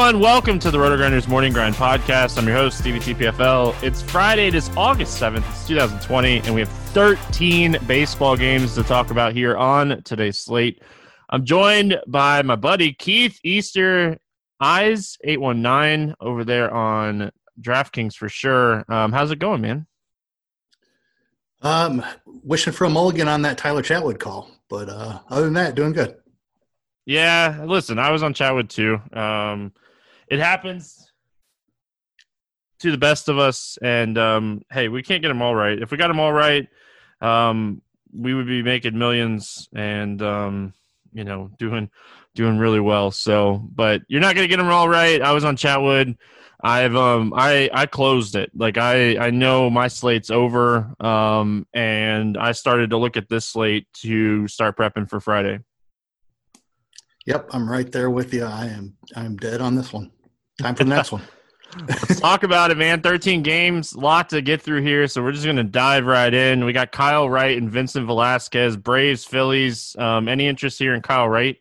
Everyone, welcome to the Roto Grinders Morning Grind Podcast. I'm your host, Stevie TPFL. It's Friday, it is August 7th, it's 2020, and we have 13 baseball games to talk about here on today's slate. I'm joined by my buddy Keith Easter Eyes 819 over there on DraftKings for sure. Um, how's it going, man? Um, wishing for a mulligan on that Tyler Chatwood call, but uh, other than that, doing good. Yeah, listen, I was on Chatwood too. Um, it happens to the best of us, and um, hey, we can't get them all right. If we got them all right, um, we would be making millions and um, you know doing doing really well. So, but you're not gonna get them all right. I was on Chatwood. I've um I I closed it. Like I I know my slate's over. Um, and I started to look at this slate to start prepping for Friday. Yep, I'm right there with you. I am I'm dead on this one. Time for the next one. Let's talk about it, man. 13 games, lot to get through here. So we're just going to dive right in. We got Kyle Wright and Vincent Velasquez, Braves, Phillies. Um, any interest here in Kyle Wright?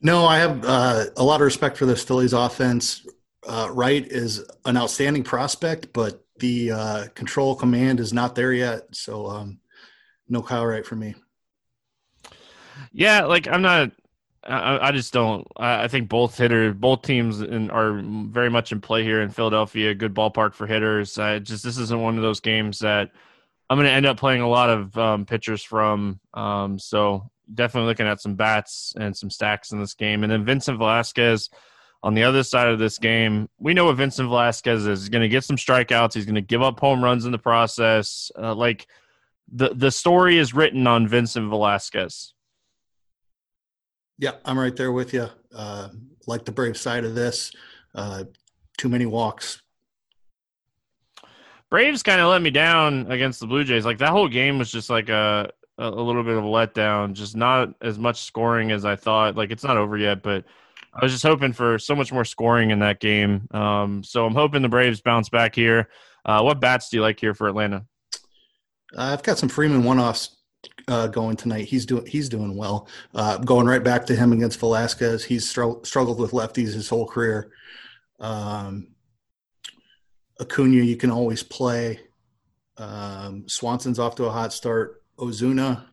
No, I have uh, a lot of respect for this Phillies offense. Uh, Wright is an outstanding prospect, but the uh, control command is not there yet. So um, no Kyle Wright for me. Yeah, like I'm not. I, I just don't. I, I think both hitter, both teams, in, are very much in play here in Philadelphia. Good ballpark for hitters. I just this isn't one of those games that I'm going to end up playing a lot of um, pitchers from. Um, so definitely looking at some bats and some stacks in this game, and then Vincent Velasquez on the other side of this game, we know what Vincent Velasquez is. He's going to get some strikeouts. He's going to give up home runs in the process. Uh, like the the story is written on Vincent Velasquez. Yeah, I'm right there with you. Uh, like the Brave side of this, uh, too many walks. Braves kind of let me down against the Blue Jays. Like that whole game was just like a a little bit of a letdown. Just not as much scoring as I thought. Like it's not over yet, but I was just hoping for so much more scoring in that game. Um, so I'm hoping the Braves bounce back here. Uh, what bats do you like here for Atlanta? I've got some Freeman one-offs uh, going tonight. He's doing he's doing well. Uh, going right back to him against Velasquez. He's str- struggled with lefties his whole career. Um, Acuna, you can always play. Um, Swanson's off to a hot start. Ozuna.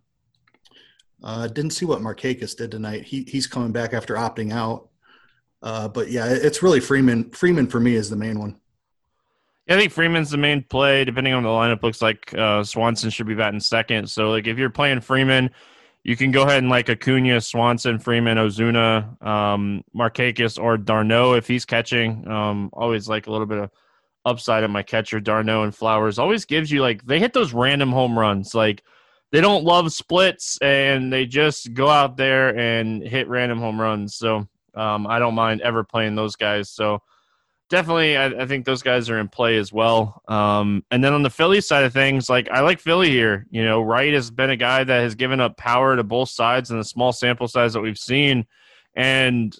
Uh, didn't see what Markakis did tonight. He he's coming back after opting out. Uh, but yeah, it's really Freeman. Freeman for me is the main one. I think Freeman's the main play. Depending on the lineup, looks like uh, Swanson should be batting second. So, like, if you're playing Freeman, you can go ahead and like Acuna, Swanson, Freeman, Ozuna, um, Markakis, or d'Arnaud if he's catching. Um, always like a little bit of upside of my catcher, d'Arnaud and Flowers. Always gives you like they hit those random home runs. Like they don't love splits and they just go out there and hit random home runs. So um, I don't mind ever playing those guys. So definitely, I, I, think those guys are in play as well. Um, and then on the Philly side of things, like I like Philly here. You know, Wright has been a guy that has given up power to both sides in the small sample size that we've seen, and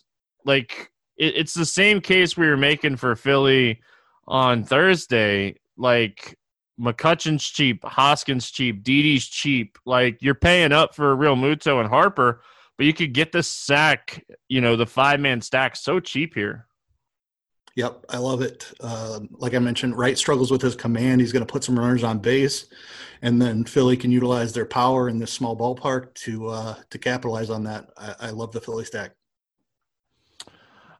like it, it's the same case we were making for Philly on Thursday. Like McCutcheon's cheap, Hoskins cheap, Didi's cheap. Like you're paying up for Realmuto and Harper, but you could get the sack, you know, the five man stack so cheap here. Yep, I love it. Uh, like I mentioned, Wright struggles with his command. He's going to put some runners on base, and then Philly can utilize their power in this small ballpark to uh, to capitalize on that. I, I love the Philly stack.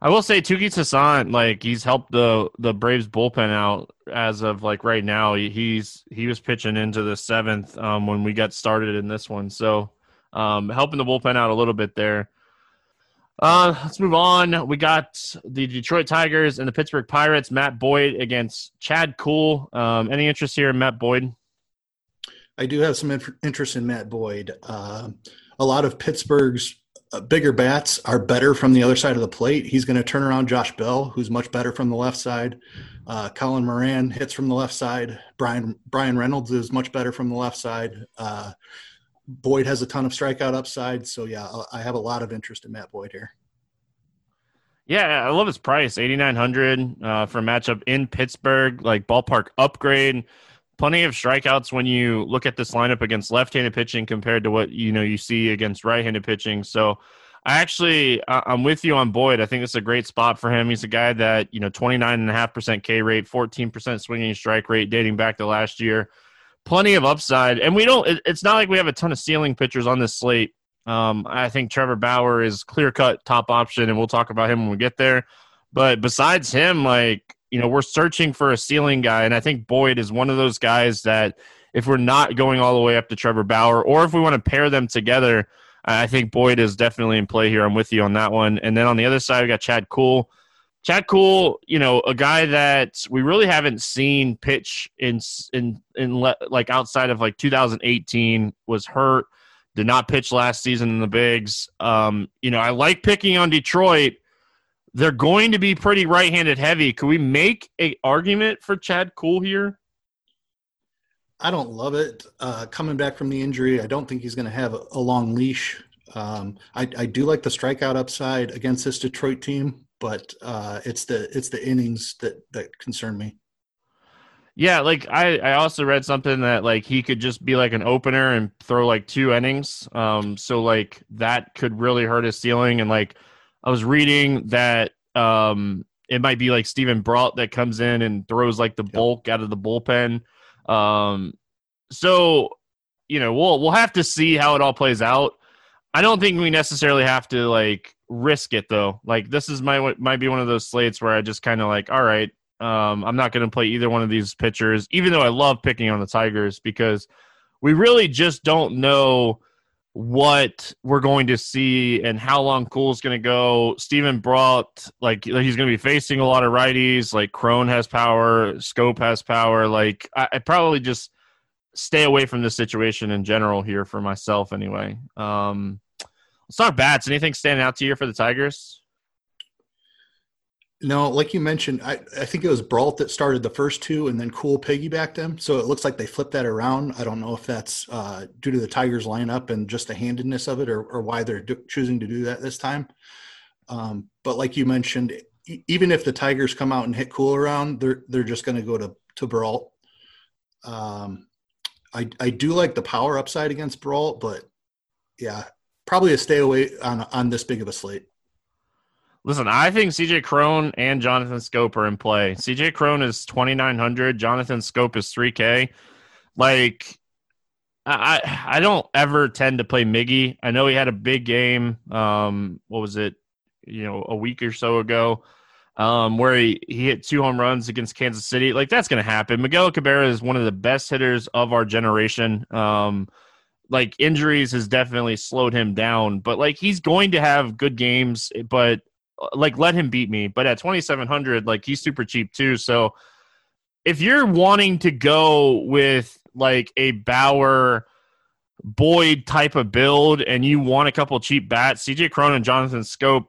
I will say Touki Toussaint, like he's helped the the Braves bullpen out as of like right now. He's he was pitching into the seventh um, when we got started in this one, so um, helping the bullpen out a little bit there. Uh, let's move on. We got the Detroit Tigers and the Pittsburgh Pirates. Matt Boyd against Chad Kuhl. Um, any interest here in Matt Boyd? I do have some interest in Matt Boyd. Uh, a lot of Pittsburgh's uh, bigger bats are better from the other side of the plate. He's going to turn around Josh Bell, who's much better from the left side. Uh, Colin Moran hits from the left side. Brian Bryan Reynolds is much better from the left side. Boyd has a ton of strikeout upside. So yeah, I have a lot of interest in Matt Boyd here. Yeah, I love his price, eighty nine hundred uh, for a matchup in Pittsburgh, like ballpark upgrade. Plenty of strikeouts when you look at this lineup against left handed pitching compared to what you know you see against right handed pitching. So I actually, I'm with you on Boyd. I think it's a great spot for him. He's a guy that, you know, 29.5% K rate, 14% swinging strike rate dating back to last year. Plenty of upside. And we don't, it's not like we have a ton of ceiling pitchers on this slate. Um, I think Trevor Bauer is clear cut top option, and we'll talk about him when we get there. But besides him, like, you know, we're searching for a ceiling guy. And I think Boyd is one of those guys that, if we're not going all the way up to Trevor Bauer, or if we want to pair them together, I think Boyd is definitely in play here. I'm with you on that one. And then on the other side, we got Chad Kuhl. Chad Kuhl, you know, a guy that we really haven't seen pitch in in in like outside of like 2018 was hurt, did not pitch last season in the bigs. Um, you know, I like picking on Detroit. They're going to be pretty right-handed heavy. Could we make a argument for Chad Kuhl here? I don't love it. Uh, coming back from the injury, I don't think he's going to have a, a, long leash. Um, I, I, do like the strikeout upside against this Detroit team, but uh, it's the it's the innings that that concern me. Yeah, like I, I also read something that like he could just be like an opener and throw like two innings. Um, so like that could really hurt his ceiling. And like I was reading that um, it might be like Steven Brault that comes in and throws like the yep. bulk out of the bullpen. Um, so you know we'll we'll have to see how it all plays out. I don't think we necessarily have to like risk it though. Like this is my might be one of those slates where I just kind of like, all right, um, I'm not going to play either one of these pitchers, even though I love picking on the Tigers because we really just don't know what we're going to see and how long Kuhl's going to go. Steven Brault like he's going to be facing a lot of righties. Like Cron has power, Schoop has power. Like I, I probably just stay away from this situation in general here for myself anyway. Um, let's talk bats. Anything standing out to you for the Tigers? No, like you mentioned, I, I think it was Brault that started the first two and then Kuhl piggybacked them. So it looks like they flipped that around. I don't know if that's uh, due to the Tigers lineup and just the handedness of it or, or why they're do- choosing to do that this time. Um, but like you mentioned, even if the Tigers come out and hit Kuhl around, they're, they're just going to go to, to Brault. Um, I, I do like the power upside against Brault, but yeah, probably a stay away on, on this big of a slate. Listen, I think CJ Cron and Jonathan Schoop are in play. CJ Cron is 2,900. Jonathan Schoop is 3K. Like, I I don't ever tend to play Miggy. I know he had a big game. Um, what was it? You know, a week or so ago, um, where he, he hit two home runs against Kansas City. Like that's going to happen. Miguel Cabrera is one of the best hitters of our generation. Um, like injuries has definitely slowed him down, but like he's going to have good games. But like let him beat me. But at 2700, like he's super cheap too. So if you're wanting to go with like a Bauer Boyd type of build and you want a couple cheap bats, CJ Cron and Jonathan Schoop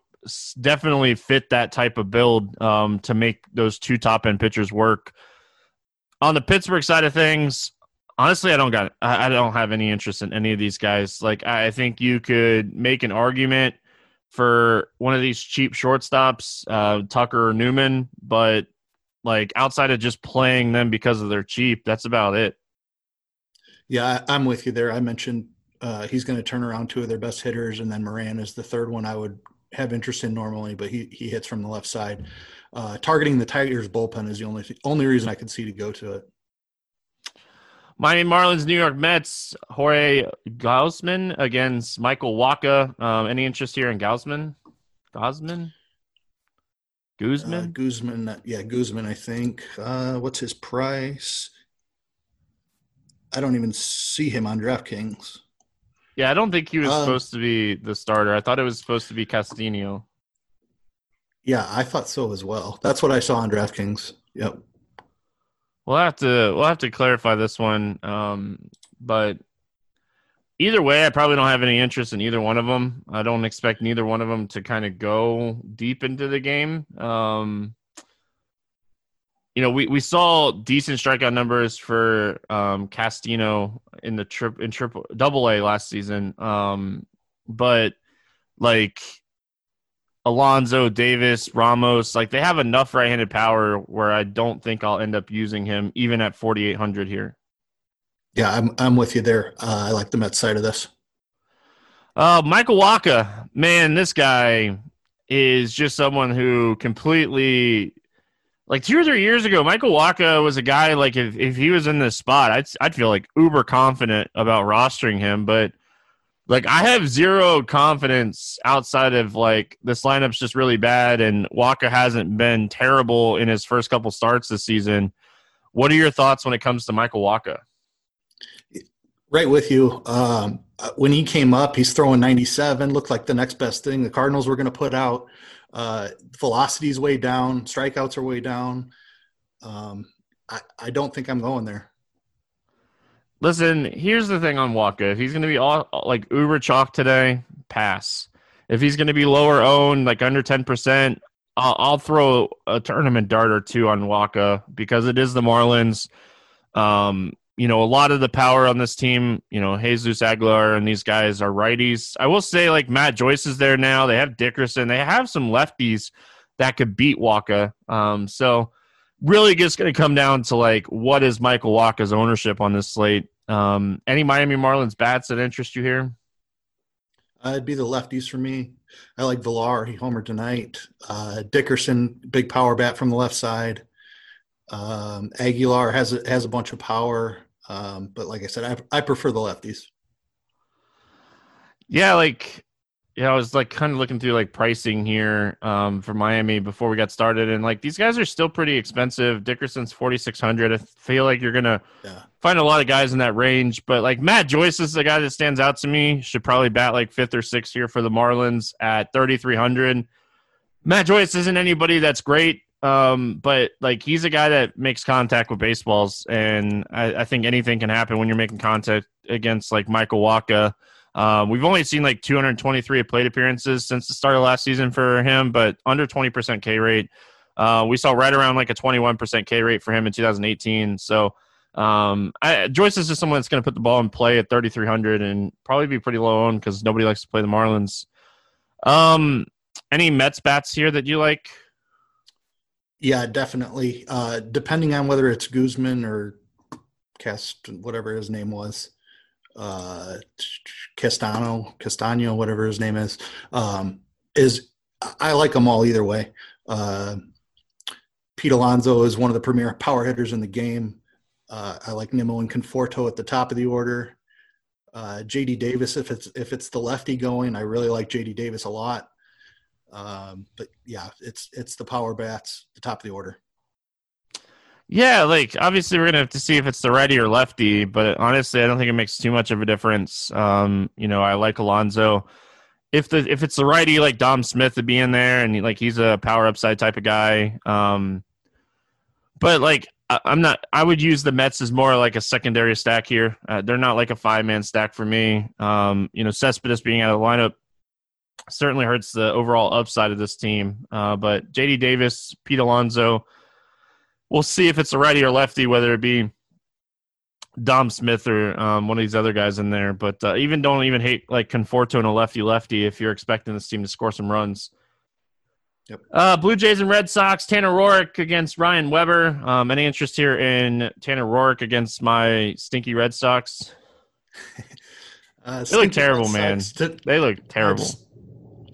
definitely fit that type of build um, to make those two top end pitchers work. On the Pittsburgh side of things, honestly, I don't got I don't have any interest in any of these guys. Like I think you could make an argument for one of these cheap shortstops, uh, Tucker or Newman, but like outside of just playing them because of their cheap, that's about it. Yeah, I'm with you there. I mentioned uh, he's going to turn around two of their best hitters, and then Moran is the third one I would have interest in normally, but he he hits from the left side. Uh, targeting the Tigers bullpen is the only th- only reason I could see to go to it. Miami Marlins, New York Mets, Jorge Gausman against Michael Wacha. Um, any interest here in Gausman? Gausman? Guzman? Uh, Guzman, yeah, Guzman, I think. Uh, what's his price? I don't even see him on DraftKings. Yeah, I don't think he was um, supposed to be the starter. I thought it was supposed to be Castino. Yeah, I thought so as well. That's what I saw on DraftKings. Yep. We'll have to we'll have to clarify this one, um, but either way, I probably don't have any interest in either one of them. I don't expect neither one of them to kind of go deep into the game. Um, you know, we, we saw decent strikeout numbers for um, Castino in the trip in triple double A last season, um, but like Alonso, Davis, Ramos, like they have enough right-handed power where I don't think I'll end up using him even at 4800 here. Yeah, I'm I'm with you there. Uh, I like the Mets side of this. Uh, Michael Wacha, man, this guy is just someone who completely like two or three years ago, Michael Wacha was a guy like if, if he was in this spot, I'd I'd feel like uber confident about rostering him, but like I have zero confidence outside of like this lineup's just really bad and Wacha hasn't been terrible in his first couple starts this season. What are your thoughts when it comes to Michael Wacha? Right with you. Um, when he came up, he's throwing 97, looked like the next best thing the Cardinals were going to put out. Uh, velocity's way down, strikeouts are way down. Um, I, I don't think I'm going there. Listen, here's the thing on Wacha. If he's going to be all like uber chalk today, pass. If he's going to be lower owned, like under 10%, I'll, I'll, throw a tournament dart or two on Wacha because it is the Marlins. Um, you know, a lot of the power on this team, you know, Jesus Aguilar and these guys are righties. I will say, like, Matt Joyce is there now. They have Dickerson. They have some lefties that could beat Wacha. Um, so, really just going to come down to like what is Michael Wacha's ownership on this slate. Um, any Miami Marlins bats that interest you here? Uh, it'd be the lefties for me. I like Villar. He homered tonight. Uh, Dickerson, big power bat from the left side. Um, Aguilar has a, has a bunch of power, um, but like I said, I, I prefer the lefties. Yeah, like yeah, I was like kind of looking through like pricing here um, for Miami before we got started, and like these guys are still pretty expensive. Dickerson's forty six hundred. I feel like you're gonna yeah. find a lot of guys in that range, but like Matt Joyce is the guy that stands out to me. Should probably bat like fifth or sixth here for the Marlins at thirty three hundred. Matt Joyce isn't anybody that's great, um, but like he's a guy that makes contact with baseballs, and I, I think anything can happen when you're making contact against like Michael Wacha. Um, we've only seen like 223 plate appearances since the start of last season for him, but under 20% K rate. Uh, we saw right around like a 21% K rate for him in 2018. So um, I, Joyce is just someone that's going to put the ball in play at 3,300 and probably be pretty low owned because nobody likes to play the Marlins. Um, any Mets bats here that you like? Yeah, definitely. Uh, depending on whether it's Guzman or Cast, whatever his name was uh, Castano, Castano, whatever his name is, um, is I like them all either way. Uh, Pete Alonso is one of the premier power hitters in the game. Uh, I like Nimmo and Conforto at the top of the order. Uh, JD Davis, if it's if it's the lefty going, I really like JD Davis a lot. Um, but yeah, it's it's the power bats, the top of the order. Yeah, like obviously we're gonna have to see if it's the righty or lefty, but honestly, I don't think it makes too much of a difference. Um, you know, I like Alonso. If the if it's the righty, like Dom Smith to be in there, and like he's a power upside type of guy. Um, but like I, am not. I would use the Mets as more like a secondary stack here. Uh, they're not like a five man stack for me. Um, you know, Cespedes being out of the lineup certainly hurts the overall upside of this team. Uh, but JD Davis, Pete Alonso we'll see if it's a righty or lefty, whether it be Dom Smith or um, one of these other guys in there. But uh, even don't even hate like Conforto and a lefty lefty if you're expecting this team to score some runs. Yep. Uh, Blue Jays and Red Sox. Tanner Roark against Ryan Weber. Um, any interest here in Tanner Roark against my stinky Red Sox? uh, they look terrible, man. To, they look terrible.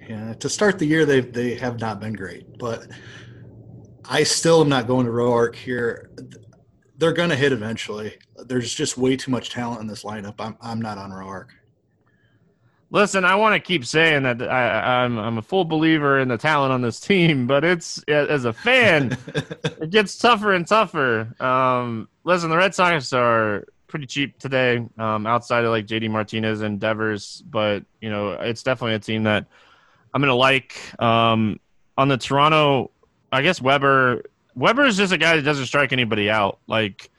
yeah, to start the year, they they have not been great, but I still am not going to Roark here. They're going to hit eventually. There's just way too much talent in this lineup. I'm I'm not on Roark. Listen, I want to keep saying that I, am I'm, I'm a full believer in the talent on this team, but it's as a fan, it gets tougher and tougher. Um, listen, the Red Sox are pretty cheap today, um, outside of like JD Martinez and Devers, but you know it's definitely a team that I'm gonna like. Um, on the Toronto I guess Weber Weber is just a guy that doesn't strike anybody out. Like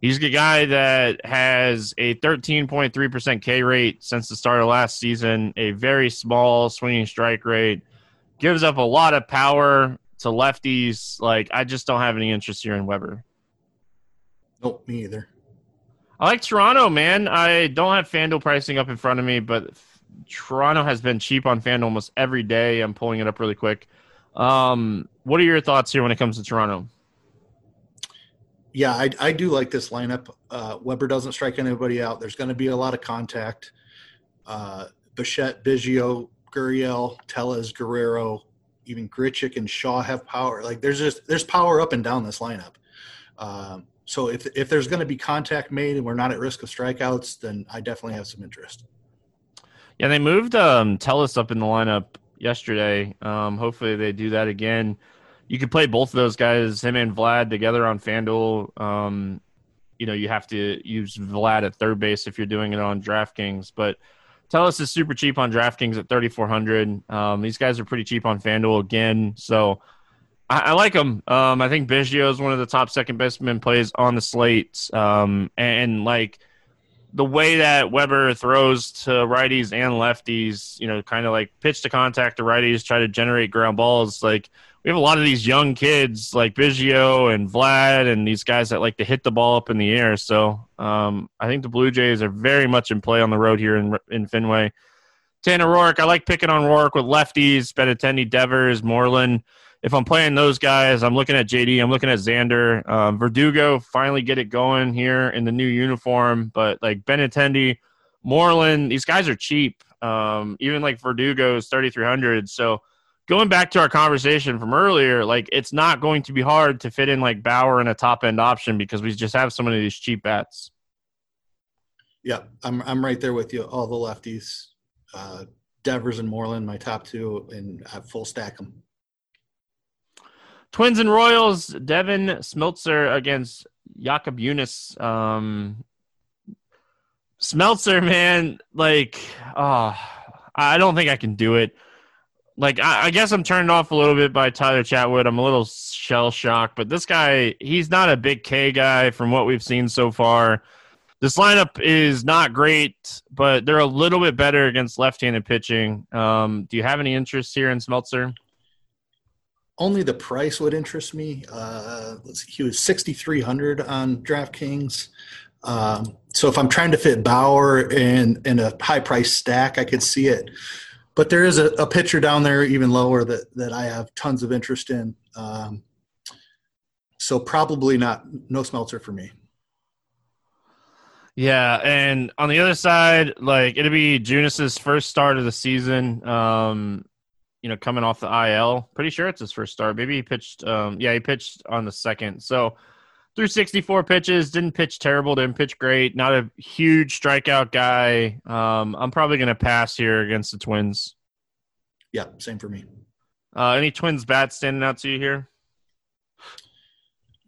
he's a guy that has a 13.3% K rate since the start of last season, a very small swinging strike rate, gives up a lot of power to lefties. Like I just don't have any interest here in Weber. Nope, me either. I like Toronto, man. I don't have FanDuel pricing up in front of me, but Toronto has been cheap on FanDuel almost every day. I'm pulling it up really quick. Um, what are your thoughts here when it comes to Toronto? Yeah, I, I do like this lineup. Uh, Weber doesn't strike anybody out. There's going to be a lot of contact. Uh, Bichette, Biggio, Gurriel, Tellez, Guerrero, even Grichuk and Shaw have power. Like there's just there's power up and down this lineup. Um, so if if there's going to be contact made and we're not at risk of strikeouts, then I definitely have some interest. Yeah, they moved um, Tellez up in the lineup yesterday. Um, hopefully they do that again. You could play both of those guys, him and Vlad, together on FanDuel. Um, you know, you have to use Vlad at third base if you're doing it on DraftKings, but Tellez is super cheap on DraftKings at 3,400. Um, these guys are pretty cheap on FanDuel again. So I, I like them. Um, I think Biggio is one of the top second baseman plays on the slate. Um, and, and, like the way that Weber throws to righties and lefties, you know, kind of like pitch to contact to righties, try to generate ground balls. Like we have a lot of these young kids like Biggio and Vlad and these guys that like to hit the ball up in the air. So um, I think the Blue Jays are very much in play on the road here in in Fenway. Tanner Roark, I like picking on Roark with lefties, Benintendi, Devers, Moreland. If I'm playing those guys, I'm looking at JD. I'm looking at Xander. Um, Verdugo finally get it going here in the new uniform, but like Benintendi, Moreland, these guys are cheap. Um, even like Verdugo is 3,300. So going back to our conversation from earlier, like it's not going to be hard to fit in like Bauer in a top end option because we just have so many of these cheap bats. Yeah, I'm I'm right there with you. All the lefties, uh, Devers and Moreland, my top two, and I full stack them. Twins and Royals, Devin Smeltzer against Jakob Junis. Um, Smeltzer, man, like, oh, I don't think I can do it like I, I, guess I'm turned off a little bit by Tyler Chatwood. I'm a little shell shocked, but this guy, he's not a big K guy from what we've seen so far. This lineup is not great, but they're a little bit better against left-handed pitching. Um, do you have any interest here in Smeltzer? Only the price would interest me. Uh, see, he was 6,300 on DraftKings. Um, so if I'm trying to fit Bauer in in a high price stack, I could see it but there is a, a pitcher down there even lower that that I have tons of interest in. Um, so probably not no Smeltzer for me. Yeah, and on the other side, like it'll be Junis's first start of the season. Um, you know, coming off the IL, pretty sure it's his first start. Maybe he pitched. Um, yeah, he pitched on the second. So through 64 pitches, didn't pitch terrible, didn't pitch great. Not a huge strikeout guy. Um, I'm probably going to pass here against the Twins. Yeah, same for me. Uh, any Twins bats standing out to you here?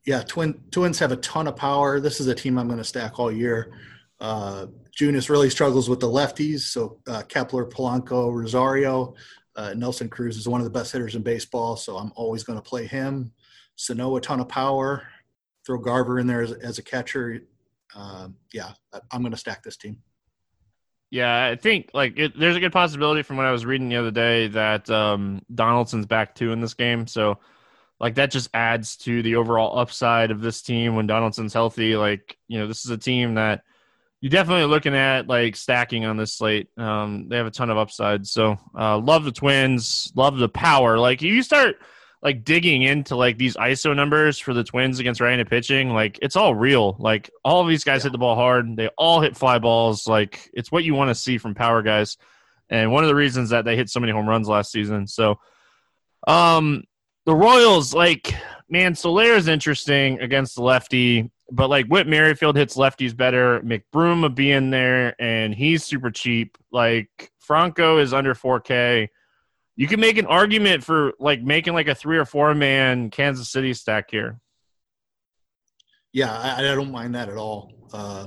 Yeah, twin Twins have a ton of power. This is a team I'm going to stack all year. Uh, Junis really struggles with the lefties, so uh, Kepler, Polanco, Rosario, uh, Nelson Cruz is one of the best hitters in baseball, so I'm always going to play him. Sano, a ton of power throw Garver in there as, as a catcher. Um, yeah, I'm going to stack this team. Yeah, I think like it, there's a good possibility from what I was reading the other day that um, Donaldson's back too in this game. So like that just adds to the overall upside of this team when Donaldson's healthy. Like you know, this is a team that you're definitely looking at like stacking on this slate. Um, they have a ton of upside. So uh, love the Twins, love the power. Like you start like digging into like these ISO numbers for the Twins against right-handed pitching, like it's all real. Like all of these guys yeah. hit the ball hard. They all hit fly balls. Like it's what you want to see from power guys. And one of the reasons that they hit so many home runs last season. So, um, the Royals, like man, Soler is interesting against the lefty, but like Whit Merrifield hits lefties better. McBroom will be in there, and he's super cheap. Like Franco is under 4K you can make an argument for like making like a three or four man Kansas City stack here. Yeah, I, I don't mind that at all. Uh,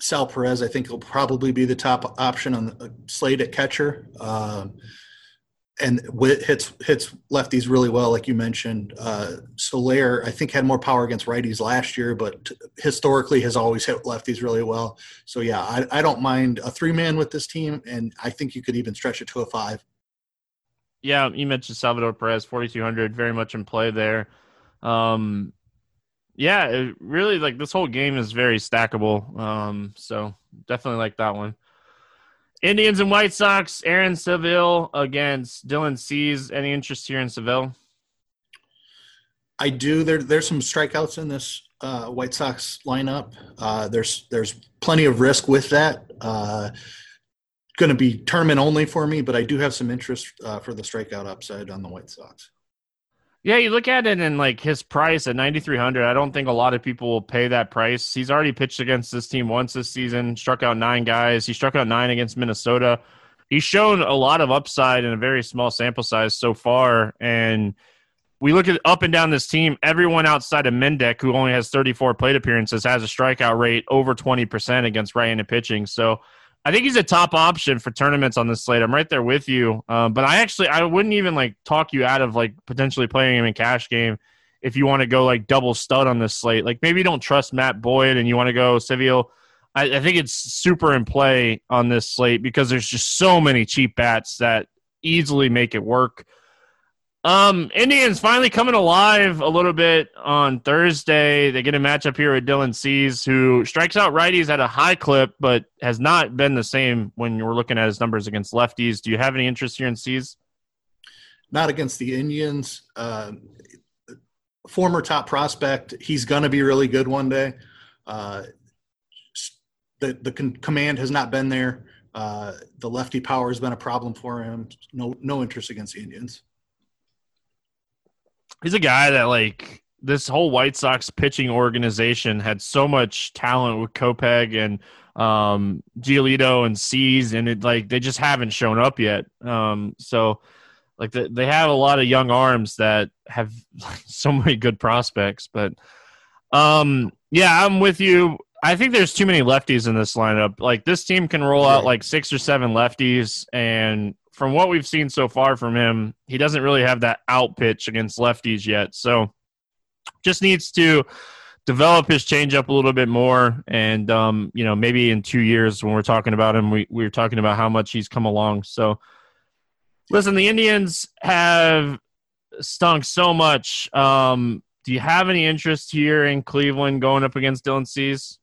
Sal Perez, I think, will probably be the top option on the slate at catcher. Um, and hits hits lefties really well, like you mentioned. Uh, Soler, I think, had more power against righties last year, but historically has always hit lefties really well. So yeah, I, I don't mind a three man with this team, and I think you could even stretch it to a five yeah, you mentioned Salvador Perez, 4,200, very much in play there. Um, yeah, really like this whole game is very stackable. Um, so definitely like that one. Indians and White Sox, Aaron Civale against Dylan Cease. Any interest here in Civale? I do. There, there's some strikeouts in this uh, White Sox lineup. Uh, there's there's plenty of risk with that. Uh, going to be tournament only for me, but I do have some interest uh, for the strikeout upside on the White Sox. Yeah, you look at it and like his price at 9300, I don't think a lot of people will pay that price. He's already pitched against this team once this season, struck out 9 guys. He struck out 9 against Minnesota. He's shown a lot of upside in a very small sample size so far and we look at up and down this team, everyone outside of Mendick, who only has 34 plate appearances, has a strikeout rate over 20% against right-handed pitching. So I think he's a top option for tournaments on this slate. I'm right there with you. Um, but I actually I wouldn't even like talk you out of like potentially playing him in cash game if you want to go like double stud on this slate. Like maybe you don't trust Matt Boyd and you want to go Civale. I, I think it's super in play on this slate because there's just so many cheap bats that easily make it work. Um, Indians finally coming alive a little bit on Thursday. They get a matchup here with Dylan Cease, who strikes out righties at a high clip, but has not been the same when you're looking at his numbers against lefties. Do you have any interest here in Cease? Not against the Indians. Uh, former top prospect. He's going to be really good one day. Uh, the the con- command has not been there. Uh, the lefty power has been a problem for him. No no interest against the Indians he's a guy that like this whole White Sox pitching organization had so much talent with Kopech and um Giolito and Cease and it like they just haven't shown up yet. Um so like the, they have a lot of young arms that have like, so many good prospects but um yeah, I'm with you. I think there's too many lefties in this lineup. Like this team can roll out like six or seven lefties and from what we've seen so far from him, he doesn't really have that out pitch against lefties yet. So just needs to develop his changeup a little bit more. And, um, you know, maybe in two years when we're talking about him, we, we are talking about how much he's come along. So listen, the Indians have stunk so much. Um, do you have any interest here in Cleveland going up against Dylan Cease?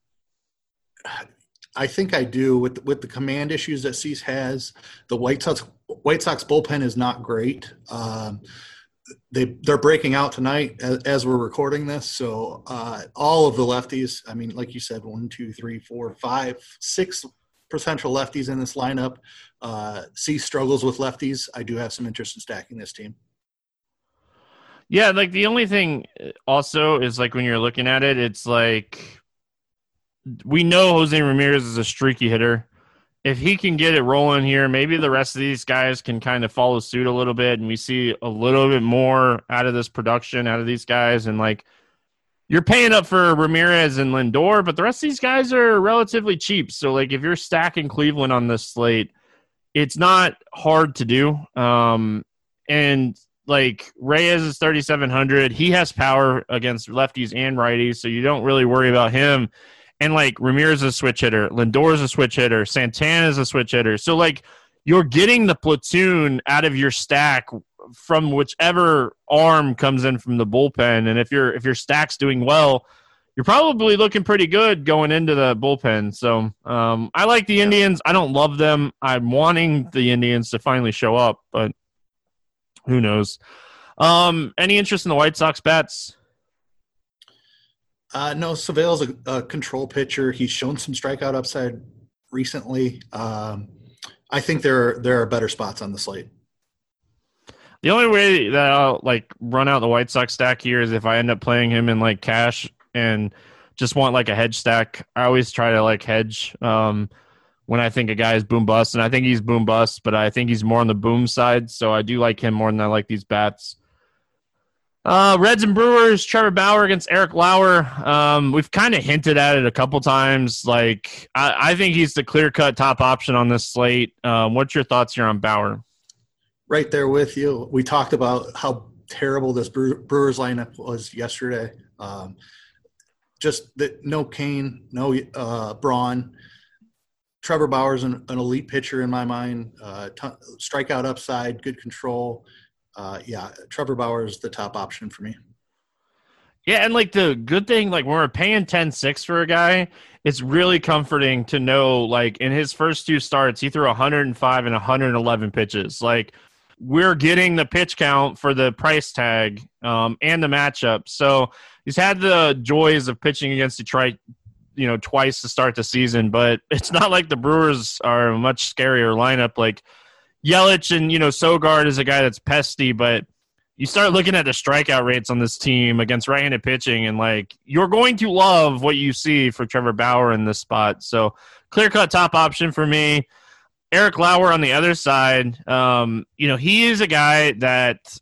I think I do with with the command issues that Cease has. The White Sox White Sox bullpen is not great. Um, they they're breaking out tonight as, as we're recording this. So uh, all of the lefties, I mean, like you said, one, two, three, four, five, six potential lefties in this lineup. Uh, Cease struggles with lefties. I do have some interest in stacking this team. Yeah, like the only thing also is like when you're looking at it, it's like we know Jose Ramirez is a streaky hitter. If he can get it rolling here, maybe the rest of these guys can kind of follow suit a little bit, and we see a little bit more out of this production, out of these guys. And like, you're paying up for Ramirez and Lindor, but the rest of these guys are relatively cheap. So, like, if you're stacking Cleveland on this slate, it's not hard to do. Um, and like Reyes is 3,700. He has power against lefties and righties, so you don't really worry about him and like Ramirez is a switch hitter, Lindor is a switch hitter, Santana is a switch hitter. So like you're getting the platoon out of your stack from whichever arm comes in from the bullpen. And if your if your stack's doing well, you're probably looking pretty good going into the bullpen. So um, I like the Indians. I don't love them. I'm wanting the Indians to finally show up, but who knows? Um, any interest in the White Sox bats? Uh, no, Civale's a, a, control pitcher. He's shown some strikeout upside recently. Um, I think there are, there are better spots on the slate. The only way that I'll like run out the White Sox stack here is if I end up playing him in like cash and just want like a hedge stack. I always try to like hedge um, when I think a guy is boom bust, and I think he's boom bust, but I think he's more on the boom side. So I do like him more than I like these bats. Uh, Reds and Brewers, Trevor Bauer against Eric Lauer. Um, we've kind of hinted at it a couple times. Like, I, I think he's the clear cut top option on this slate. Um, what's your thoughts here on Bauer? Right there with you. We talked about how terrible this Brewers lineup was yesterday. Um, just that no Cain, no uh, Braun. Trevor Bauer's an, an elite pitcher in my mind. Uh, t- strikeout upside, good control uh, yeah, Trevor Bauer is the top option for me. Yeah, and like the good thing, like when we're paying 10-6 for a guy, it's really comforting to know, like in his first two starts, he threw 105 and 111 pitches. Like we're getting the pitch count for the price tag um, and the matchup. So he's had the joys of pitching against Detroit you know, twice to start the season, but it's not like the Brewers are a much scarier lineup. Like Yelich and, you know, Sogard is a guy that's pesty, but you start looking at the strikeout rates on this team against right handed pitching, and like you're going to love what you see for Trevor Bauer in this spot. So clear cut top option for me. Eric Lauer on the other side, um, you know, he is a guy that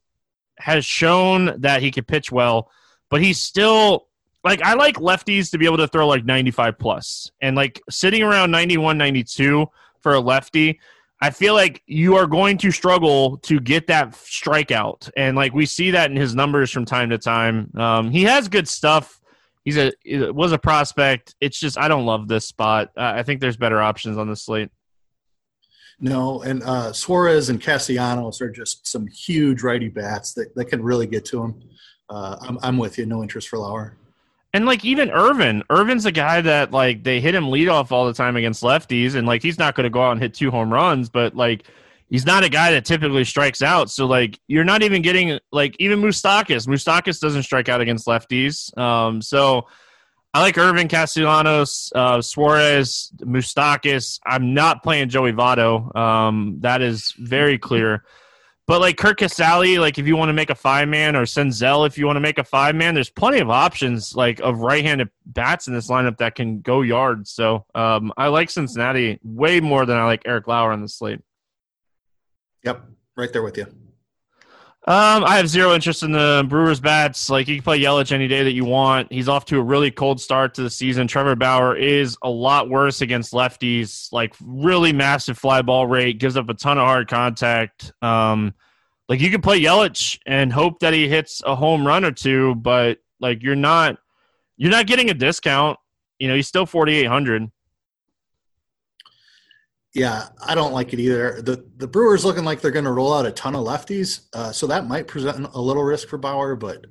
has shown that he can pitch well, but he's still like I like lefties to be able to throw like 95 plus and like sitting around 91 92 for a lefty I feel like you are going to struggle to get that strikeout and like we see that in his numbers from time to time um, he has good stuff he's a was a prospect it's just I don't love this spot uh, I think there's better options on the slate no, and uh, Suarez and Castellanos are just some huge righty bats that, that can really get to him. Uh, I'm, I'm with you. No interest for Lauer. And like even Ervin, Ervin's a guy that like they hit him leadoff all the time against lefties, and like he's not going to go out and hit two home runs, but like he's not a guy that typically strikes out. So like you're not even getting like even Moustakas. Moustakas doesn't strike out against lefties. Um, so I like Ervin Castellanos, uh, Suarez, Moustakas. I'm not playing Joey Votto. Um, that is very clear. But like Curt Casali, like if you want to make a five man, or Senzel, if you want to make a five man, there's plenty of options like of right handed bats in this lineup that can go yards. So um, I like Cincinnati way more than I like Eric Lauer on the slate. Yep, right there with you. Um, I have zero interest in the Brewers bats. Like you can play Yelich any day that you want. He's off to a really cold start to the season. Trevor Bauer is a lot worse against lefties. Like really massive fly ball rate, gives up a ton of hard contact. Um, like you can play Yelich and hope that he hits a home run or two, but like you're not you're not getting a discount. You know, he's still forty eight hundred. Yeah, I don't like it either. The the Brewers looking like they're going to roll out a ton of lefties, uh, so that might present a little risk for Bauer, but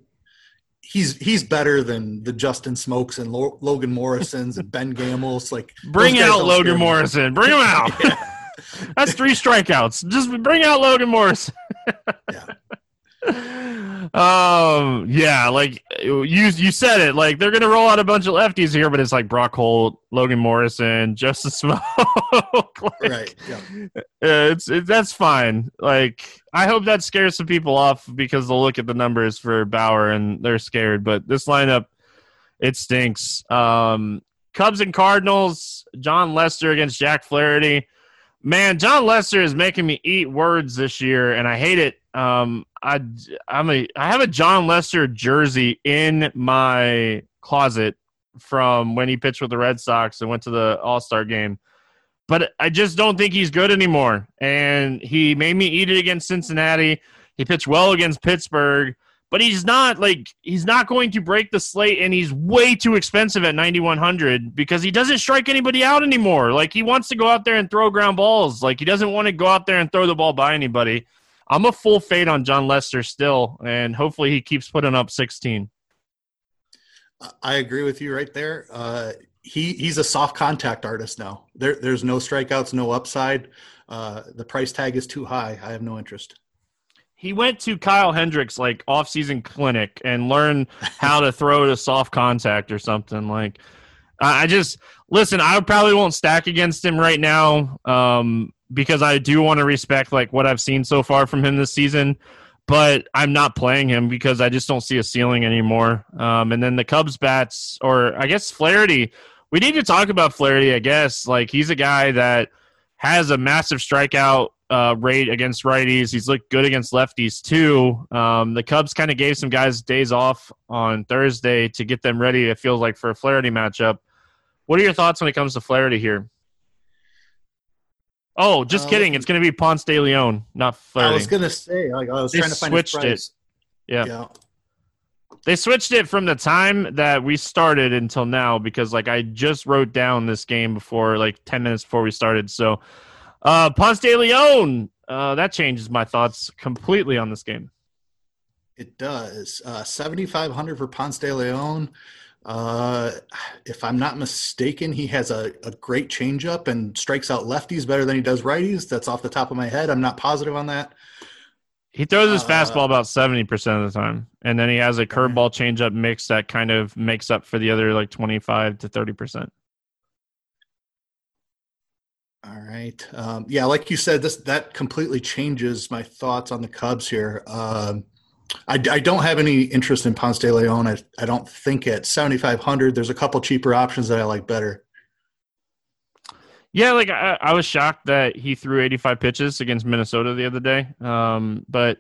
he's he's better than the Justin Smoaks and Lo- Logan Morrisons and Ben Gamels. Like, bring out Logan Morrison, bring him out. That's three strikeouts. Just bring out Logan Morris. yeah. Um. Yeah. Like you. You said it. Like they're gonna roll out a bunch of lefties here, but it's like Brock Holt, Logan Morrison, Justin Smoak. like, right. Yeah. It's it, that's fine. Like I hope that scares some people off because they'll look at the numbers for Bauer and they're scared. But this lineup, it stinks. Um. Cubs and Cardinals. Jon Lester against Jack Flaherty man, Jon Lester is making me eat words this year, and I hate it. Um, I I'm a I have a Jon Lester jersey in my closet from when he pitched with the Red Sox and went to the All Star game. But I just don't think he's good anymore. And he made me eat it against Cincinnati. He pitched well against Pittsburgh but he's not like he's not going to break the slate and he's way too expensive at 9100 because he doesn't strike anybody out anymore like he wants to go out there and throw ground balls like he doesn't want to go out there and throw the ball by anybody i'm a full fade on Jon Lester still and hopefully he keeps putting up 16 i agree with you right there. Uh, he he's a soft contact artist now. There, there's no strikeouts no upside. Uh, the price tag is too high. I have no interest. He went to Kyle Hendricks like off-season clinic and learned how to throw to soft contact or something. Like, I just listen. I probably won't stack against him right now. Um, because I do want to respect like what I've seen so far from him this season. But I'm not playing him because I just don't see a ceiling anymore. Um, and then the Cubs bats, or I guess Flaherty. We need to talk about Flaherty. I guess like he's a guy that has a massive strikeout uh, rate against righties. He's looked good against lefties too. Um, the Cubs kind of gave some guys days off on Thursday to get them ready. It feels like for a Flaherty matchup. What are your thoughts when it comes to Flaherty here? Oh, just uh, kidding. It's going to be Ponce de Leon, not Flaherty. I was going to say, like, I was they trying to find switched it. Yeah. yeah. They switched it from the time that we started until now because, like, I just wrote down this game before, like, 10 minutes before we started. So, uh, Ponce de Leon. Uh, that changes my thoughts completely on this game. It does. Uh, 7,500 for Ponce de Leon. Uh, if I'm not mistaken, he has a, a great changeup and strikes out lefties better than he does righties. That's off the top of my head. I'm not positive on that. He throws his uh, fastball about 70% of the time. And then he has a curveball changeup mix that kind of makes up for the other like 25 to 30%. All right. Um, yeah, like you said, this that completely changes my thoughts on the Cubs here. Um, I, I, don't have any interest in Ponce de Leon. I, I don't think at 7,500, there's a couple cheaper options that I like better. Yeah, like I, I, was shocked that he threw 85 pitches against Minnesota the other day. Um, but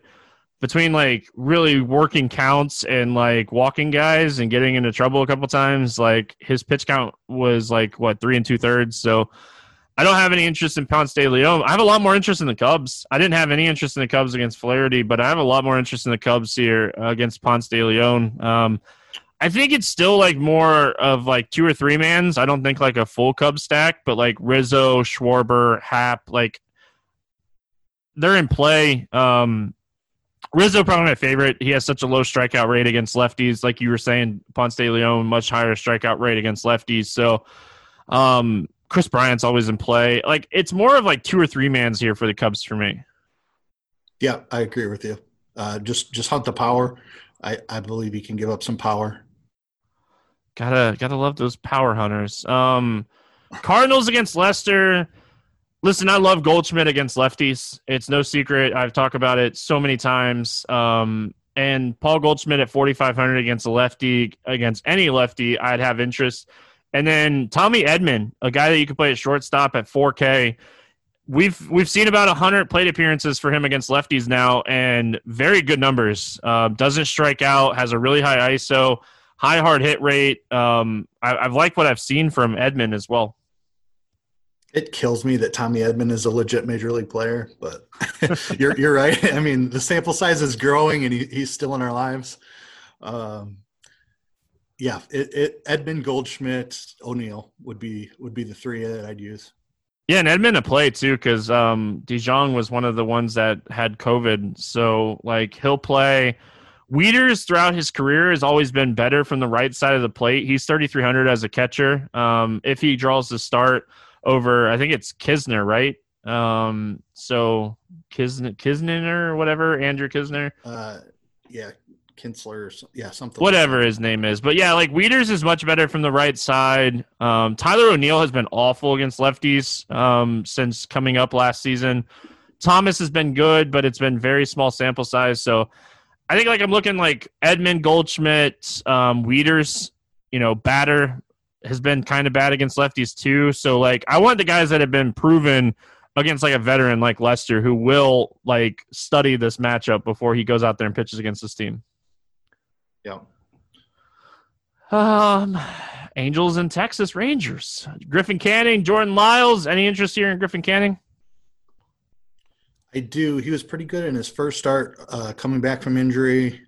between like really working counts and like walking guys and getting into trouble a couple times, like his pitch count was like what three and two thirds. So I don't have any interest in Ponce de Leon. I have a lot more interest in the Cubs. I didn't have any interest in the Cubs against Flaherty, but I have a lot more interest in the Cubs here uh, against Ponce de Leon. Um, I think it's still like more of like two or three mans. I don't think like a full Cub stack, but like Rizzo, Schwarber, Happ, like they're in play. Um, Rizzo probably my favorite. He has such a low strikeout rate against lefties, like you were saying. Ponce de Leon much higher strikeout rate against lefties. So, um, Kris Bryant's always in play. Like it's more of like two or three mans here for the Cubs for me. Yeah, I agree with you. Uh, just just hunt the power. I I believe he can give up some power. Gotta gotta love those power hunters. Um, Cardinals against Lester. Listen, I love Goldschmidt against lefties. It's no secret. I've talked about it so many times. Um, and Paul Goldschmidt at 4,500 against a lefty, against any lefty, I'd have interest. And then Tommy Edman, a guy that you can play at shortstop at 4K. We've we've seen about 100 plate appearances for him against lefties now, and very good numbers. Uh, doesn't strike out, has a really high ISO, high hard hit rate. Um, I, I've liked what I've seen from Edman as well. It kills me that Tommy Edman is a legit major league player, but you're you're right. I mean, the sample size is growing, and he, he's still in our lives. Um, yeah, it, it Edman Goldschmidt O'Neill would be would be the three that I'd use. Yeah, and Edman to play too because um, DeJong was one of the ones that had COVID, so like he'll play. Wieters throughout his career has always been better from the right side of the plate. He's 3,300 as a catcher. Um, if he draws the start over, I think it's Knizner, right? Um, so Kisner, Kisner or whatever, Andrew Knizner. Uh, yeah, Kinsler, yeah, something. Whatever like his name is, but yeah, like Wieters is much better from the right side. Um, Tyler O'Neill has been awful against lefties um, since coming up last season. Thomas has been good, but it's been very small sample size. So I think like I'm looking like Edman Goldschmidt, um, Wieters, you know, batter has been kind of bad against lefties too. So like I want the guys that have been proven against like a veteran like Lester who will like study this matchup before he goes out there and pitches against this team. Yeah. Um, Angels and Texas Rangers. Griffin Canning, Jordan Lyles. Any interest here in Griffin Canning? I do. He was pretty good in his first start, uh, coming back from injury.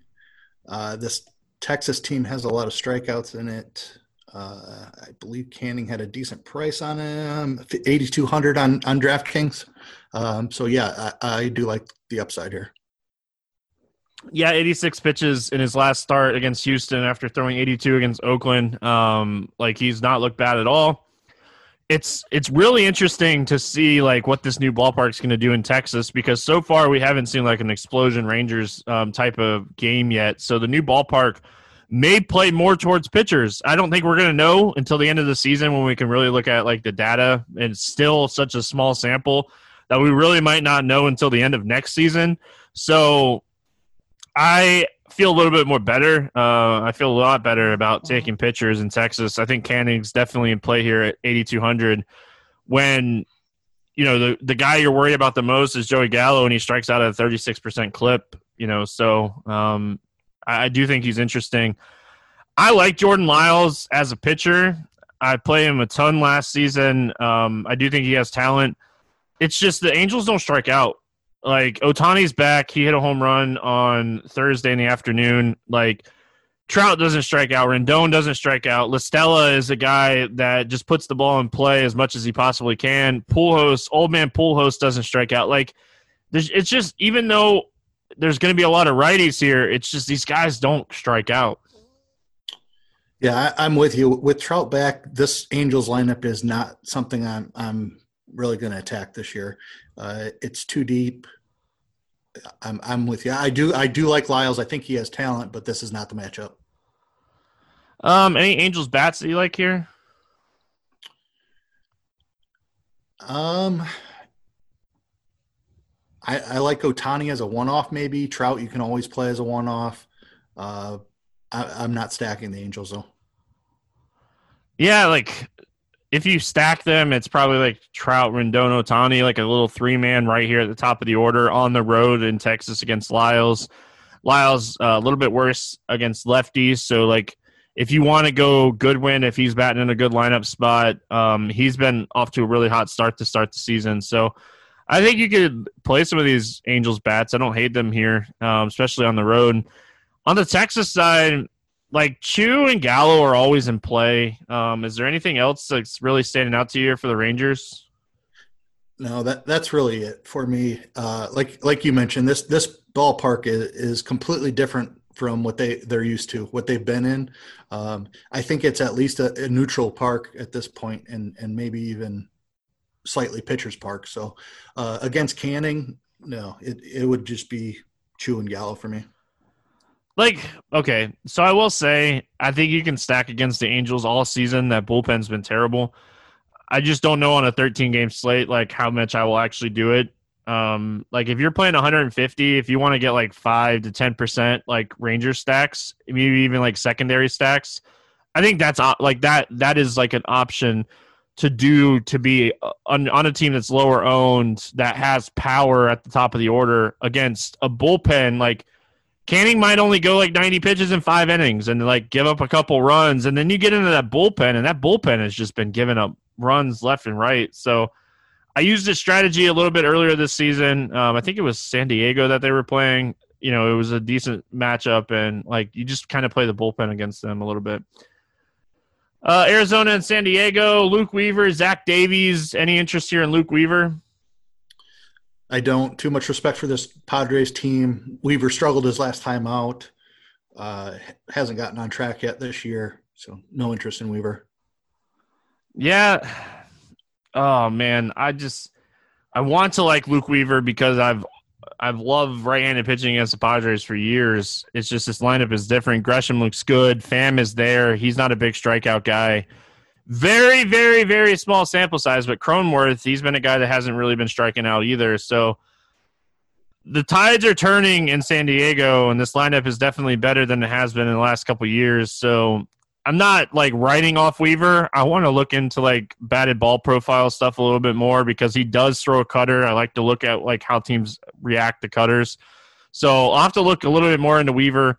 Uh, this Texas team has a lot of strikeouts in it. Uh, I believe Canning had a decent price on him, eighty two hundred on on DraftKings. Um, so yeah, I, I do like the upside here. Yeah, 86 pitches in his last start against Houston after throwing 82 against Oakland. Um, like he's not looked bad at all. It's it's really interesting to see like what this new ballpark's going to do in Texas because so far we haven't seen like an explosion Rangers um, type of game yet. So the new ballpark may play more towards pitchers. I don't think we're going to know until the end of the season when we can really look at like the data. And still such a small sample that we really might not know until the end of next season. So I feel a little bit more better. Uh, I feel a lot better about mm-hmm. taking pitchers in Texas. I think Canning's definitely in play here at 8,200. When you know the the guy you're worried about the most is Joey Gallo, and he strikes out at a 36% clip. You know, so um, I, I do think he's interesting. I like Jordan Lyles as a pitcher. I played him a ton last season. Um, I do think he has talent. It's just the Angels don't strike out like Ohtani's back. He hit a home run on Thursday in the afternoon. Like Trout doesn't strike out. Rendon doesn't strike out. La Stella is a guy that just puts the ball in play as much as he possibly can. Pujols, old man Pujols doesn't strike out. Like it's just even though there's going to be a lot of righties here, it's just these guys don't strike out. Yeah, I, am with you. With Trout back, this Angels lineup is not something I'm I'm really going to attack this year. Uh, it's too deep. I'm I'm with you. I do I do like Lyles. I think he has talent, but this is not the matchup. Um, any Angels bats that you like here? Um, I, I like Ohtani as a one-off. Maybe Trout you can always play as a one-off. Uh, I, am not stacking the Angels though. Yeah, like if you stack them, it's probably like Trout, Rendon, Ohtani, like a little three-man right here at the top of the order on the road in Texas against Lyles. Lyles uh, a little bit worse against lefties, so like if you want to go Goodwin, if he's batting in a good lineup spot, um, he's been off to a really hot start to start the season. So I think you could play some of these Angels bats. I don't hate them here, um, especially on the road. On the Texas side, like Choo and Gallo are always in play. Um, is there anything else that's really standing out to you for the Rangers? No, that that's really it for me. Uh, like like you mentioned, this this ballpark is, is completely different from what they they're used to, what they've been in. Um, I think it's at least a, a, neutral park at this point, and and maybe even slightly pitchers park. So uh, against Canning, no, it it would just be Choo and Gallo for me. Like okay, so I will say I think you can stack against the Angels all season. That bullpen's been terrible. I just don't know on a 13 game slate like how much I will actually do it. Um, like if you're playing 150, if you want to get like five to 10 percent like Ranger stacks, maybe even like secondary stacks, I think that's like that. That is like an option to do to be on, on a team that's lower owned that has power at the top of the order against a bullpen like Canning might only go like 90 pitches in five innings and like give up a couple runs. And then you get into that bullpen, and that bullpen has just been giving up runs left and right. So I used this strategy a little bit earlier this season. Um, I think it was San Diego that they were playing. You know, it was a decent matchup, and like you just kind of play the bullpen against them a little bit. Uh, Arizona and San Diego, Luke Weaver, Zach Davies. Any interest here in Luke Weaver? I don't. Too much respect for this Padres team. Weaver struggled his last time out. Uh, hasn't gotten on track yet this year, so no interest in Weaver. Yeah, Oh man, I just I want to like Luke Weaver because I've I've loved right-handed pitching against the Padres for years. It's just this lineup is different. Grisham looks good. Pham is there. He's not a big strikeout guy. Very, very, very small sample size, but Cronenworth, he's been a guy that hasn't really been striking out either. So the tides are turning in San Diego, and this lineup is definitely better than it has been in the last couple years. So I'm not like writing off Weaver. I want to look into like batted ball profile stuff a little bit more because he does throw a cutter. I like to look at like how teams react to cutters. So I'll have to look a little bit more into Weaver.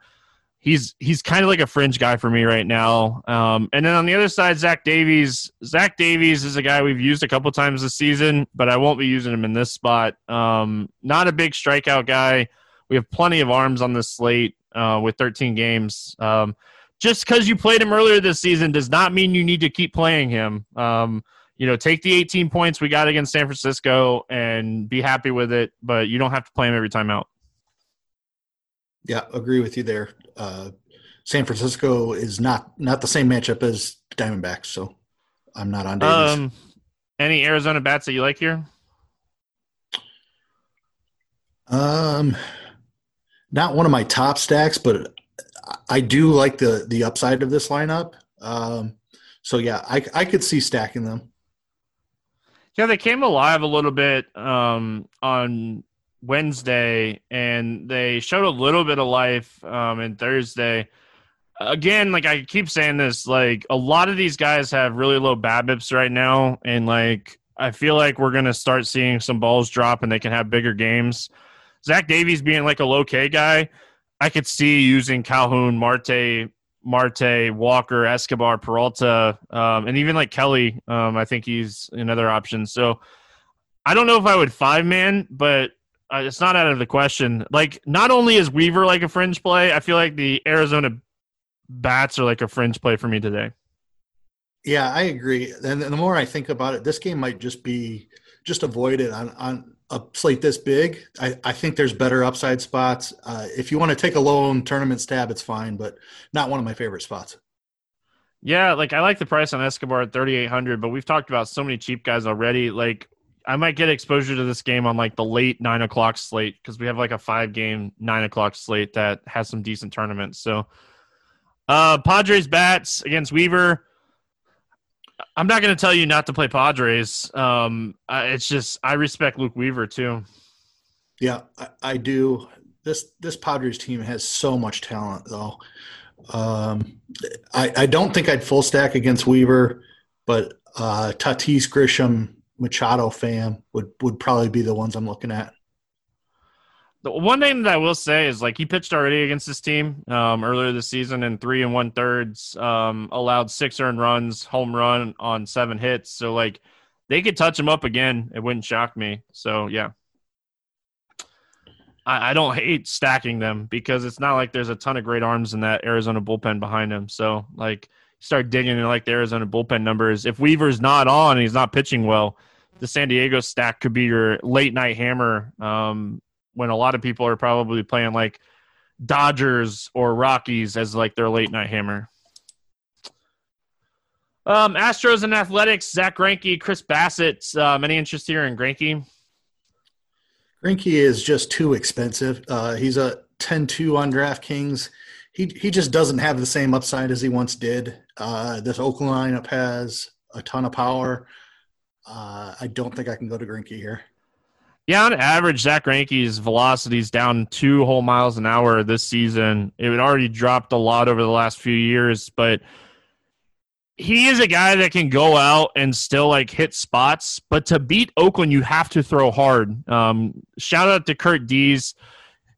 He's he's kind of like a fringe guy for me right now. Um, and then on the other side, Zach Davies. Zach Davies is a guy we've used a couple times this season, but I won't be using him in this spot. Um, not a big strikeout guy. We have plenty of arms on this slate uh, with 13 games. Um, just because you played him earlier this season does not mean you need to keep playing him. Um, you know, take the 18 points we got against San Francisco and be happy with it, but you don't have to play him every time out. Yeah, agree with you there. Uh, San Francisco is not not the same matchup as Diamondbacks, so I'm not on Davies. Um, any Arizona bats that you like here? Um, not one of my top stacks, but I do like the the upside of this lineup. Um, so yeah, I I could see stacking them. Yeah, they came alive a little bit um, on Wednesday, and they showed a little bit of life um, in Thursday. Again, like I keep saying this, like a lot of these guys have really low BABIPs right now, and like I feel like we're gonna start seeing some balls drop, and they can have bigger games. Zach Davies being like a low K guy, I could see using Calhoun, Marte, Marte, Walker, Escobar, Peralta, um, and even like Kelly. Um, I think he's another option. So I don't know if I would five man, but uh, it's not out of the question. Like, not only is Weaver like a fringe play, I feel like the Arizona bats are like a fringe play for me today. Yeah, I agree. And the more I think about it, this game might just be just avoided on on a slate this big, I, I think there's better upside spots. Uh, if you want to take a lone tournament stab, it's fine, but not one of my favorite spots. Yeah, like I like the price on Escobar at 3,800, but we've talked about so many cheap guys already. Like I might get exposure to this game on like the late nine o'clock slate because we have like a five game nine o'clock slate that has some decent tournaments. So, uh, Padres bats against Weaver. I'm not going to tell you not to play Padres. Um, it's just I respect Luke Weaver too. Yeah, I, I do. This this Padres team has so much talent, though. Um, I, I don't think I'd full stack against Weaver, but uh, Tatis, Grisham, Machado, Pham would would probably be the ones I'm looking at. The one thing that I will say is like he pitched already against this team um, earlier this season in three and one thirds, um, allowed six earned runs, home run on seven hits. So like they could touch him up again. It wouldn't shock me. So yeah. I, I don't hate stacking them because it's not like there's a ton of great arms in that Arizona bullpen behind him. So like start digging in like the Arizona bullpen numbers. If Weaver's not on and he's not pitching well, the San Diego stack could be your late night hammer. Um, when a lot of people are probably playing like Dodgers or Rockies as like their late night hammer. Um, Astros and Athletics, Zack Greinke, Chris Bassitt. Um, any interest here in Greinke? Greinke is just too expensive. Uh, he's a 10-2 on DraftKings. He he just doesn't have the same upside as he once did. Uh, this Oakland lineup has a ton of power. Uh, I don't think I can go to Greinke here. Yeah, on average, Zack Greinke's velocity is down two whole miles an hour this season. It had already dropped a lot over the last few years, but – he is a guy that can go out and still like hit spots, but to beat Oakland, you have to throw hard. Um, shout out to Kurt Dees.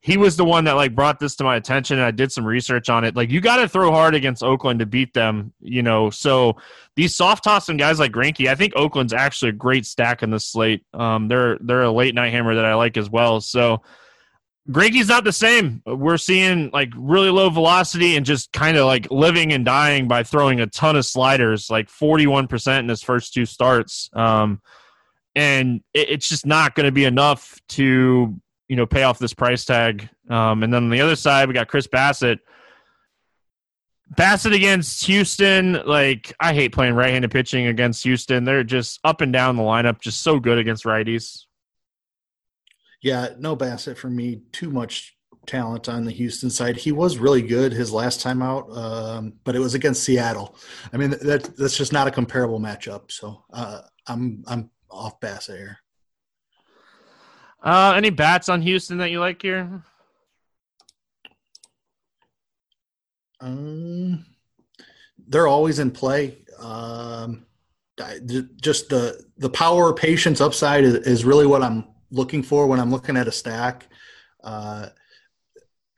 He was the one that like brought this to my attention, and I did some research on it. Like you got to throw hard against Oakland to beat them, you know. So these soft tossing guys like Greinke, I think Oakland's actually a great stack in the slate. Um, they're they're a late night hammer that I like as well. So Greinke's not the same. We're seeing like really low velocity and just kind of like living and dying by throwing a ton of sliders, like 41% in his first two starts. Um, and it, it's just not going to be enough to, you know, pay off this price tag. Um, and then on the other side, we got Chris Bassitt. Bassitt against Houston, like I hate playing right-handed pitching against Houston. They're just up and down the lineup, just so good against righties. Yeah, no Bassitt for me. Too much talent on the Houston side. He was really good his last time out, um, but it was against Seattle. I mean, that that's just not a comparable matchup. So uh, I'm I'm off Bassitt here. Uh, any bats on Houston that you like here? Um, they're always in play. Um, just the the power patience upside is, is really what I'm looking for when I'm looking at a stack. Uh,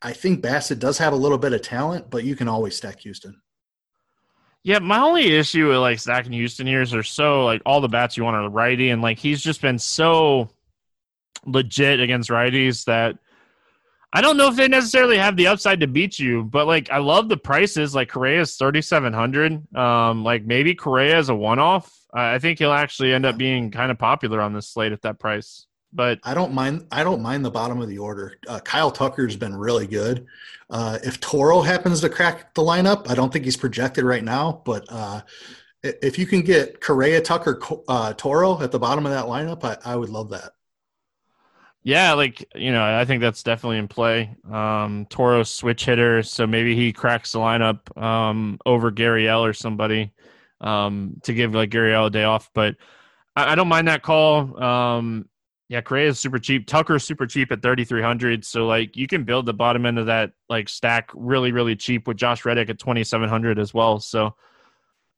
I think Bassitt does have a little bit of talent, but you can always stack Houston. Yeah, my only issue with like stacking Houston here is they're so like all the bats you want are righty, and like he's just been so legit against righties that I don't know if they necessarily have the upside to beat you, but like I love the prices. Like Correa's thirty seven hundred. Um, like maybe Correa is a one off. I think he'll actually end up being kind of popular on this slate at that price. But I don't mind. I don't mind the bottom of the order. Uh, Kyle Tucker's been really good. Uh, if Toro happens to crack the lineup, I don't think he's projected right now. But uh, if you can get Correa, Tucker, uh, Toro at the bottom of that lineup, I, I, would love that. Yeah, like you know, I think that's definitely in play. Um, Toro switch hitter, so maybe he cracks the lineup um, over Gurriel or somebody um, to give like Gurriel a day off. But I, I don't mind that call. Um, yeah, Correa is super cheap. Tucker is super cheap at 3,300. So, like, you can build the bottom end of that, like, stack really, really cheap with Josh Reddick at 2,700 as well. So,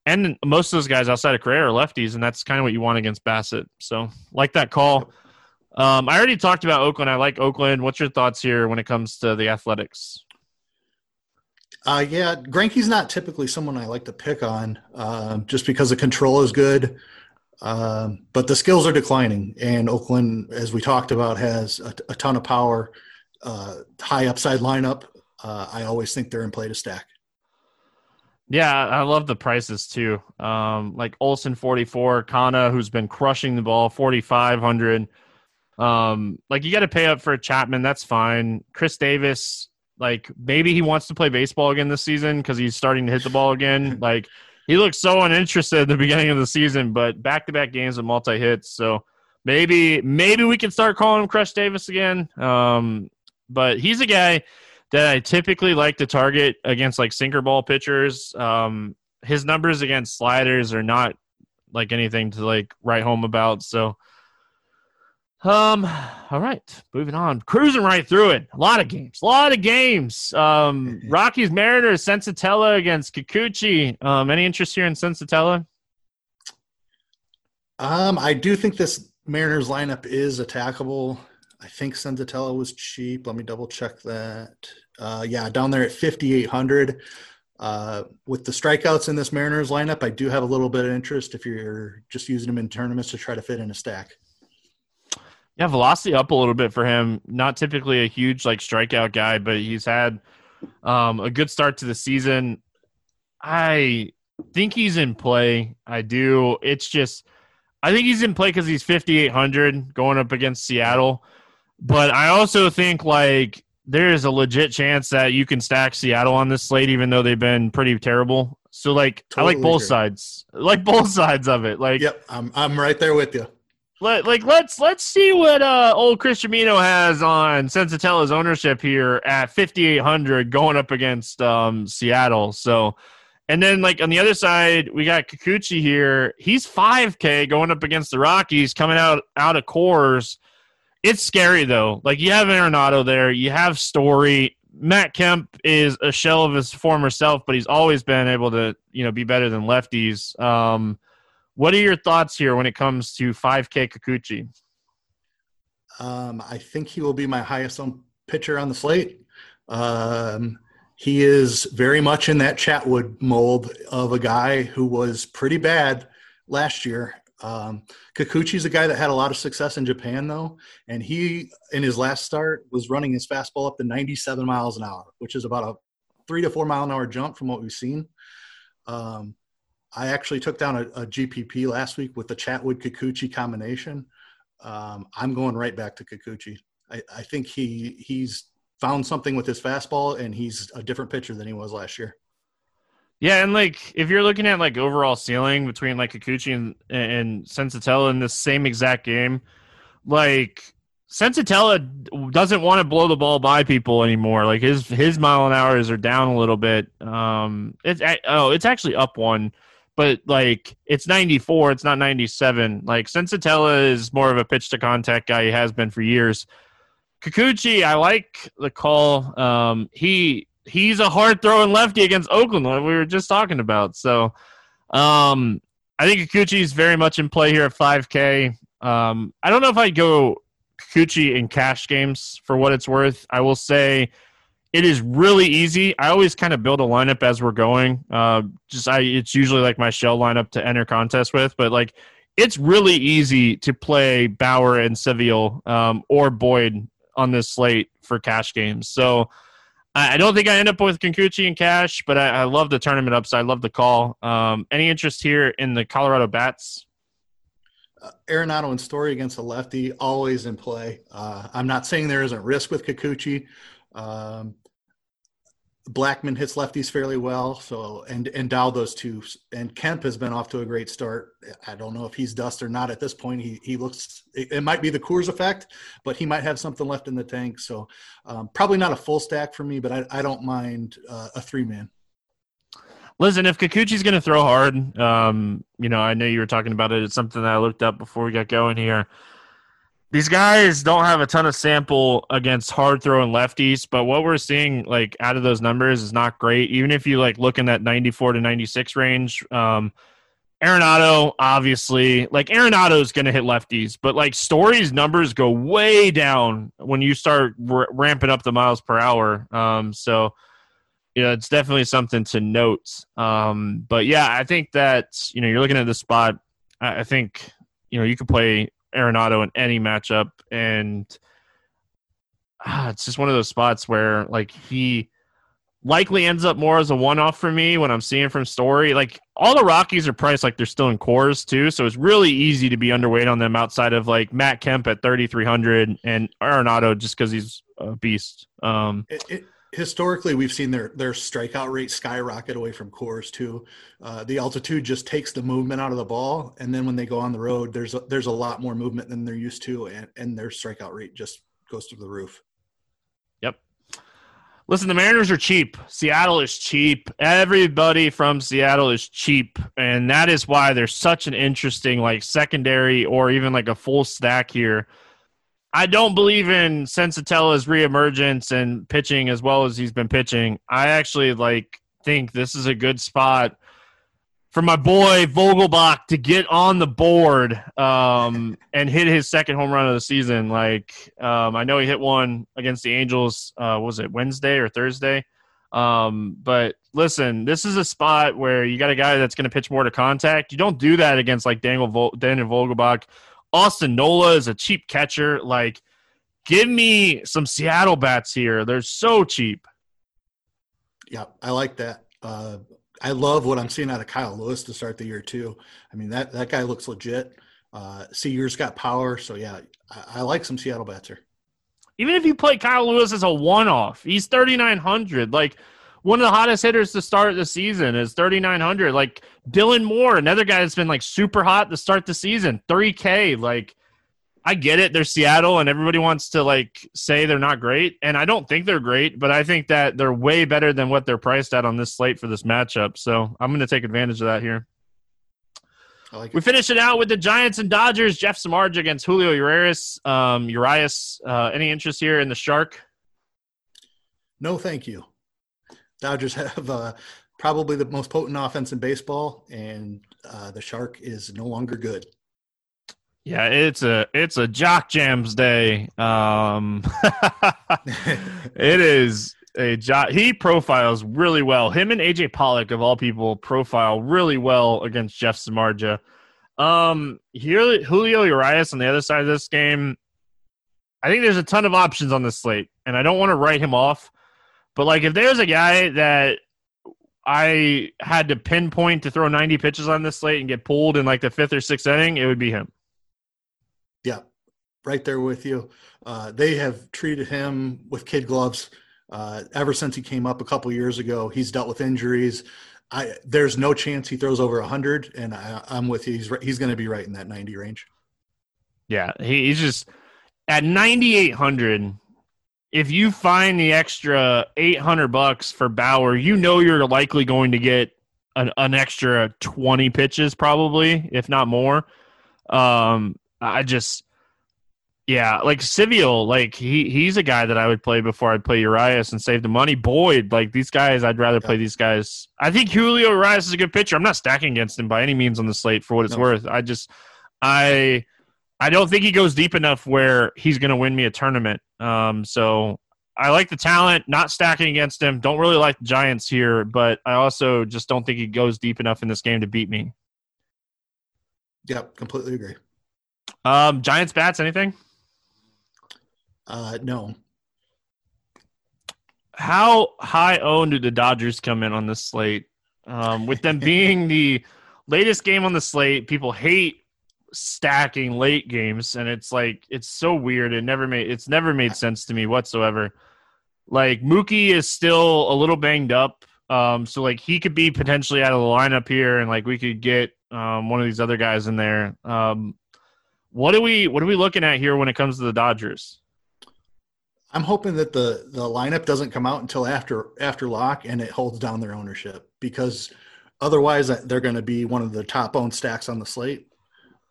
and most of those guys outside of Correa are lefties, and that's kind of what you want against Bassitt. So, like that call. Um, I already talked about Oakland. I like Oakland. What's your thoughts here when it comes to the athletics? Uh, yeah, Greinke's not typically someone I like to pick on uh, just because the control is good. Um, but the skills are declining, and Oakland, as we talked about, has a, a ton of power, uh, high upside lineup. Uh, I always think they're in play to stack. Yeah, I love the prices too. Um, like Olson forty four, Canha, who's been crushing the ball forty five hundred. Um, like you got to pay up for Chapman, that's fine. Chris Davis, like maybe he wants to play baseball again this season because he's starting to hit the ball again. like he looked so uninterested at the beginning of the season, but back to back games with multi hits. So maybe maybe we can start calling him Crush Davis again. Um, but he's a guy that I typically like to target against like sinker ball pitchers. Um, his numbers against sliders are not like anything to like write home about. So, um, all right, moving on, cruising right through it. A lot of games, a lot of games. Um, Rockies, Mariners, Senzatela against Kikuchi. Um, any interest here in Senzatela? Um, I do think this Mariners lineup is attackable. I think Senzatela was cheap. Let me double check that. Uh, yeah, down there at 5,800. Uh, with the strikeouts in this Mariners lineup, I do have a little bit of interest if you're just using them in tournaments to try to fit in a stack. Yeah, velocity up a little bit for him. Not typically a huge like strikeout guy, but he's had um, a good start to the season. I think he's in play. I do. It's just, I think he's in play because he's 5,800 going up against Seattle. But I also think like there is a legit chance that you can stack Seattle on this slate, even though they've been pretty terrible. So like totally I like both sides, I like both sides of it. Like yep, I'm I'm right there with you. Let, like let's let's see what uh, old Chris Gimino has on Senzatela's ownership here at 5800 going up against um, Seattle. So and then like on the other side, we got Kikuchi here. He's 5K going up against the Rockies coming out out of Coors. it's scary though. Like you have Arenado there, you have Story. Matt Kemp is a shell of his former self, but he's always been able to, you know, be better than lefties. Um, what are your thoughts here when it comes to 5K Kikuchi? Um, I think he will be my highest owned pitcher on the slate. Um, he is very much in that Chatwood mold of a guy who was pretty bad last year um, Kikuchi's a guy that had a lot of success in Japan, though, and he in his last start was running his fastball up to 97 miles an hour, which is about a three to four mile an hour jump from what we've seen. Um, I actually took down a, a, GPP last week with the Chatwood Kikuchi combination. Um, I'm going right back to Kikuchi. I, I think he he's found something with his fastball, and he's a different pitcher than he was last year. Yeah, and like if you're looking at like overall ceiling between like Kikuchi and and Senzatela in the same exact game, like Senzatela doesn't want to blow the ball by people anymore. Like his his mile an hours are down a little bit. Um, it's oh, it's actually up one, but like it's 94. It's not 97. Like Senzatela is more of a pitch to contact guy. He has been for years. Kikuchi, I like the call. Um, he he's a hard throwing lefty against Oakland, like we were just talking about. So um, I think Kikuchi is very much in play here at 5K. Um, I don't know if I'd go Kikuchi in cash games for what it's worth. I will say it is really easy. I always kind of build a lineup as we're going. Uh, just I, it's usually like my shell lineup to enter contests with, but like it's really easy to play Bauer and Civale um, or Boyd on this slate for cash games. So I don't think I end up with Kikuchi and cash, but I, I love the tournament upside. I love the call. Um, any interest here in the Colorado Bats? Uh, Arenado and Story against a lefty, always in play. Uh, I'm not saying there isn't risk with Kikuchi. Um, Blackmon hits lefties fairly well. So and and Dahl those two. And Kemp has been off to a great start. I don't know if he's dust or not at this point. He he looks. It, it might be the Coors effect, but he might have something left in the tank. So um, probably not a full stack for me, but I I don't mind uh, a three man. Listen, if Kikuchi's going to throw hard, um, you know, I know you were talking about it. It's something that I looked up before we got going here these guys don't have a ton of sample against hard throwing lefties, but what we're seeing like out of those numbers is not great. Even if you like look in that 94 to 96 range, um, Arenado, obviously, like Arenado's going to hit lefties, but like Story's numbers go way down when you start r- ramping up the miles per hour. Um, so, you know, it's definitely something to note. Um, but yeah, I think that, you know, you're looking at the spot. I, I think, you know, you could play Arenado in any matchup, and ah, it's just one of those spots where like he likely ends up more as a one-off for me when I'm seeing from Story. Like all the Rockies are priced like they're still in Coors too, so it's really easy to be underweight on them outside of like Matt Kemp at 3,300 and Arenado just because he's a beast. Um, it, it, historically we've seen their their strikeout rate skyrocket away from Coors too. Uh, the altitude just takes the movement out of the ball, and then when they go on the road, there's a, there's a lot more movement than they're used to, and, and their strikeout rate just goes through the roof. Yep. Listen, the Mariners are cheap. Seattle is cheap. Everybody from Seattle is cheap, and that is why there's such an interesting like secondary or even like a full stack here I don't believe in Senzatela's reemergence and pitching as well as he's been pitching. I actually like think this is a good spot for my boy Vogelbach to get on the board um, and hit his second home run of the season. Like um, I know he hit one against the Angels. Uh, was it Wednesday or Thursday? Um, but listen, this is a spot where you got a guy that's going to pitch more to contact. You don't do that against like Daniel, Daniel Vogelbach Austin Nola is a cheap catcher. Like, give me some Seattle bats here. They're so cheap. Yeah, I like that. Uh, I love what I'm seeing out of Kyle Lewis to start the year too. I mean that that guy looks legit. Uh, Seager's got power, so yeah, I, I like some Seattle bats here. Even if you play Kyle Lewis as a one-off, he's 3,900. Like one of the hottest hitters to start the season is 3,900. Like Dylan Moore, another guy that's been like super hot to start the season, 3K. Like, I get it. They're Seattle, and everybody wants to like say they're not great, and I don't think they're great, but I think that they're way better than what they're priced at on this slate for this matchup. So I'm going to take advantage of that here. Like we finish it out with the Giants and Dodgers. Jeff Samardzija against Julio Urias. Um, Urias, uh, any interest here in the Shark? No, thank you. Dodgers have uh, probably the most potent offense in baseball, and uh, the Shark is no longer good. Yeah, it's a it's a jock jams day. Um, it is a jock. He profiles really well. Him and AJ Pollock of all people profile really well against Jeff Samardzija. Um, here Julio Urias on the other side of this game. I think there's a ton of options on this slate, and I don't want to write him off. But like, if there's a guy that I had to pinpoint to throw 90 pitches on this slate and get pulled in like the fifth or sixth inning, it would be him. Yeah, right there with you. Uh, they have treated him with kid gloves uh, ever since he came up a couple years ago. He's dealt with injuries. I, there's no chance he throws over 100, and I, am with you. He's he's going to be right in that 90 range. Yeah, he, he's just at 9,800 if you find the extra 800 bucks for Bauer, you know you're likely going to get an, an extra 20 pitches probably, if not more. Um, I just, yeah, like Civale, like he he's a guy that I would play before I'd play Urias and save the money. Boyd, like these guys, I'd rather play these guys. I think Julio Urias is a good pitcher. I'm not stacking against him by any means on the slate for what it's no. worth. I just, I I don't think he goes deep enough where he's going to win me a tournament. Um, so I like the talent, not stacking against him. Don't really like the Giants here, but I also just don't think he goes deep enough in this game to beat me. Yep, completely agree. Um, Giants bats, anything? Uh, no. How high owned do the Dodgers come in on this slate? Um, with them being the latest game on the slate, people hate stacking late games and it's like it's so weird. It never made it's never made sense to me whatsoever. Like mookie is still a little banged up um so like he could be potentially out of the lineup here and like we could get um one of these other guys in there. Um what are we what are we looking at here when it comes to the dodgers? I'm hoping that the the lineup doesn't come out until after after lock and it holds down their ownership because otherwise they're going to be one of the top owned stacks on the slate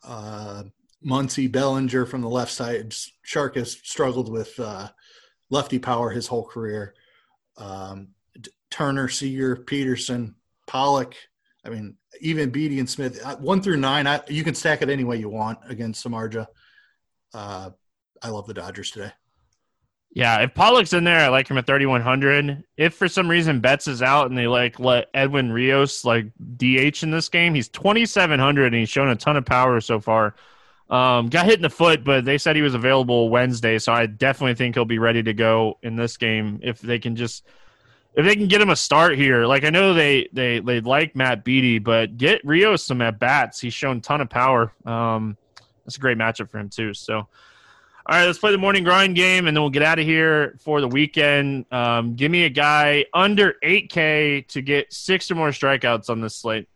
uh, Muncy Bellinger from the left side. Shark has struggled with uh, lefty power his whole career. Um, Turner, Seager, Pederson, Pollock. I mean, even Beaty and Smith, uh, one through nine, I, you can stack it any way you want against Samardzija. Uh, I love the Dodgers today. Yeah, if Pollock's in there, I like him at 3100. If for some reason Betts is out and they like let Edwin Rios like DH in this game, he's 2700 and he's shown a ton of power so far. Um, got hit in the foot, but they said he was available Wednesday, so I definitely think he'll be ready to go in this game if they can just if they can get him a start here. Like I know they they they like Matt Beaty, but get Rios some at bats. He's shown ton of power. Um, it's a great matchup for him too. So All right, let's play the morning grind game, and then we'll get out of here for the weekend. Um, give me a guy under 8K to get six or more strikeouts on this slate.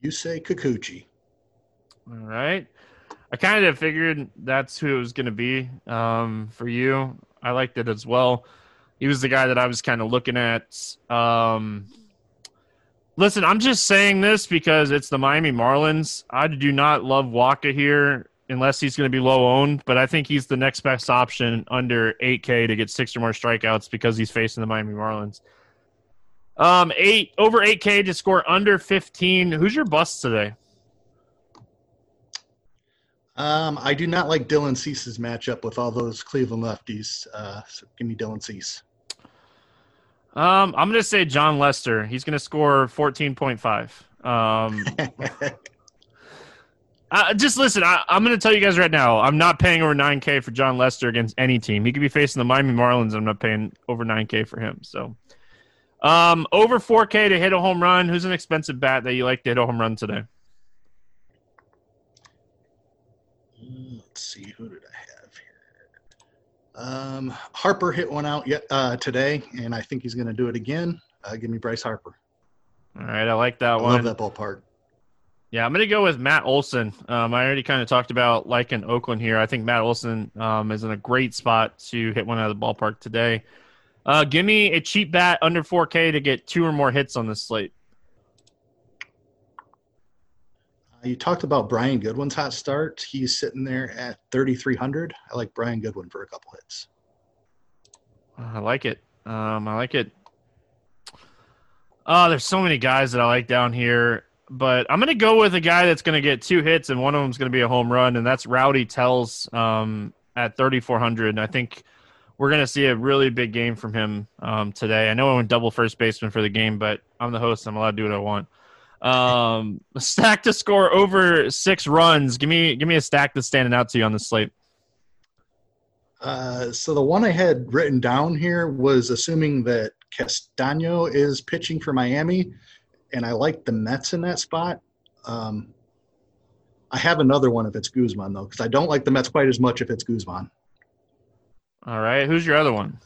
You say Kikuchi. All right. I kind of figured that's who it was going to be um, for you. I liked it as well. He was the guy that I was kind of looking at. Um, listen, I'm just saying this because it's the Miami Marlins. I do not love Wacha here unless he's going to be low owned, but I think he's the next best option under 8K to get six or more strikeouts because he's facing the Miami Marlins. Um, eight over 8K to score under 15. Who's your bust today? Um, I do not like Dylan Cease's matchup with all those Cleveland lefties. Uh, so give me Dylan Cease. Um, I'm going to say Jon Lester. He's going to score 14.5. Um, uh, just listen, I, am going to tell you guys right now, I'm not paying over 9K for Jon Lester against any team. He could be facing the Miami Marlins. I'm not paying over 9K for him. So, um, over 4K to hit a home run. Who's an expensive bat that you like to hit a home run today? Let's see, who did I have here? Um, Harper hit one out yet uh, today, and I think he's going to do it again. Uh, give me Bryce Harper. All right, I like that I one. love that ballpark. Yeah, I'm going to go with Matt Olson. Um, I already kind of talked about liking Oakland here. I think Matt Olson um, is in a great spot to hit one out of the ballpark today. Uh, give me a cheap bat under 4K to get two or more hits on this slate. Uh, you talked about Brian Goodwin's hot start. He's sitting there at 3,300. I like Brian Goodwin for a couple hits. I like it. Um, I like it. Oh, there's so many guys that I like down here, but I'm going to go with a guy that's going to get two hits, and one of them is going to be a home run, and that's Rowdy Tellez um, at 3,400. And I think we're going to see a really big game from him um, today. I know I went double first baseman for the game, but I'm the host. I'm allowed to do what I want. Um, stack to score over six runs. Give me give me a stack that's standing out to you on the slate. Uh, so the one I had written down here was assuming that Castano is pitching for Miami, and I like the Mets in that spot. Um, I have another one if it's Guzman though, because I don't like the Mets quite as much if it's Guzman. All right, who's your other one?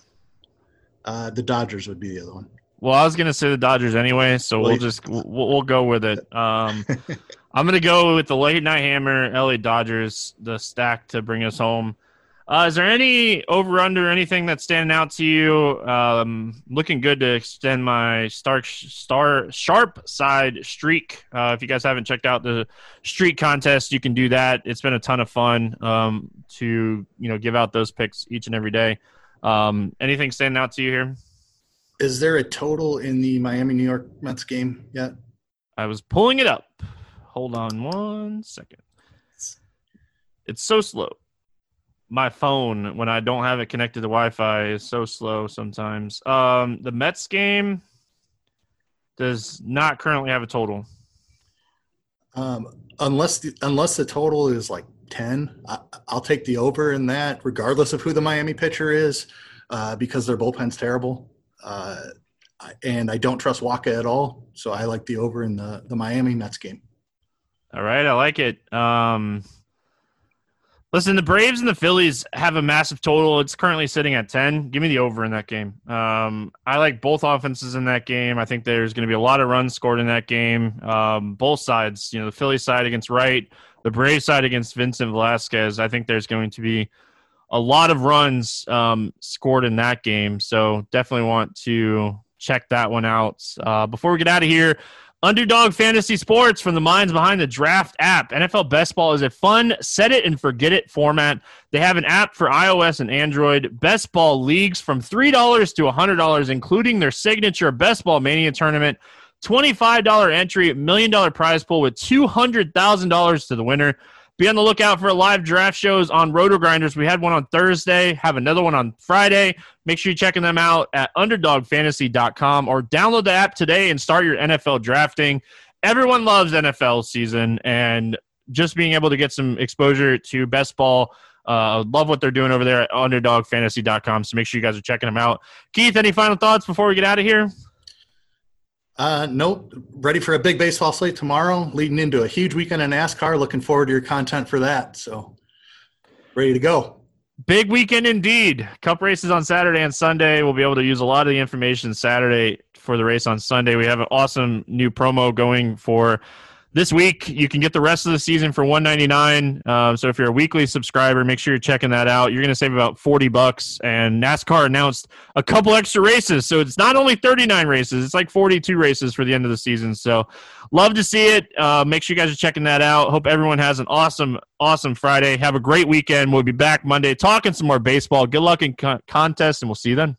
Uh, the Dodgers would be the other one. Well, I was gonna say the Dodgers anyway, so we'll just we'll, we'll go with it. Um, I'm gonna go with the late night hammer, LA Dodgers, the stack to bring us home. Uh, is there any over under anything that's standing out to you? Um, looking good to extend my star star sharp side streak. Uh, if you guys haven't checked out the streak contest, you can do that. It's been a ton of fun um, to you know give out those picks each and every day. Um, anything standing out to you here? Is there a total in the Miami New York Mets game yet? I was pulling it up. Hold on one second. It's so slow. My phone, when I don't have it connected to Wi-Fi, is so slow sometimes. Um, the Mets game does not currently have a total. Um, unless the, unless the total is like ten, I, will take the over in that, regardless of who the Miami pitcher is, uh, because their bullpen's terrible. Uh, and I don't trust Wacha at all. So I like the over in the, the Miami Mets game. All right, I like it. Um, listen, the Braves and the Phillies have a massive total. It's currently sitting at 10. Give me the over in that game. Um, I like both offenses in that game. I think there's going to be a lot of runs scored in that game. Um, both sides, you know, the Philly side against Wright, the Braves side against Vincent Velasquez. I think there's going to be a lot of runs um, scored in that game. So definitely want to check that one out. Uh, before we get out of here, Underdog Fantasy Sports from the minds behind the Draft app. NFL Best Ball is a fun set it and forget it format. They have an app for iOS and Android. Best Ball leagues from $3 to $100, including their signature Best Ball Mania tournament. $25 entry, million dollar prize pool with $200,000 to the winner. Be on the lookout for live draft shows on Roto Grinders. We had one on Thursday, have another one on Friday. Make sure you're checking them out at underdogfantasy.com or download the app today and start your NFL drafting. Everyone loves NFL season and just being able to get some exposure to best ball. Uh, love what they're doing over there at underdogfantasy.com. So make sure you guys are checking them out. Keith, any final thoughts before we get out of here? Uh, nope. Ready for a big baseball slate tomorrow, leading into a huge weekend in NASCAR. Looking forward to your content for that. So, Ready to go. Big weekend indeed. Cup races on Saturday and Sunday. We'll be able to use a lot of the information Saturday for the race on Sunday. We have an awesome new promo going for this week you can get the rest of the season for 199 um, so if you're a weekly subscriber make sure you're checking that out. You're going to save about 40 bucks and nascar announced a couple extra races. So it's not only 39 races it's like 42 races for the end of the season. So love to see it. Uh, make sure you guys are checking that out. Hope everyone has an awesome awesome friday. Have a great weekend. We'll be back monday talking some more baseball. Good luck in con- contest and we'll see you then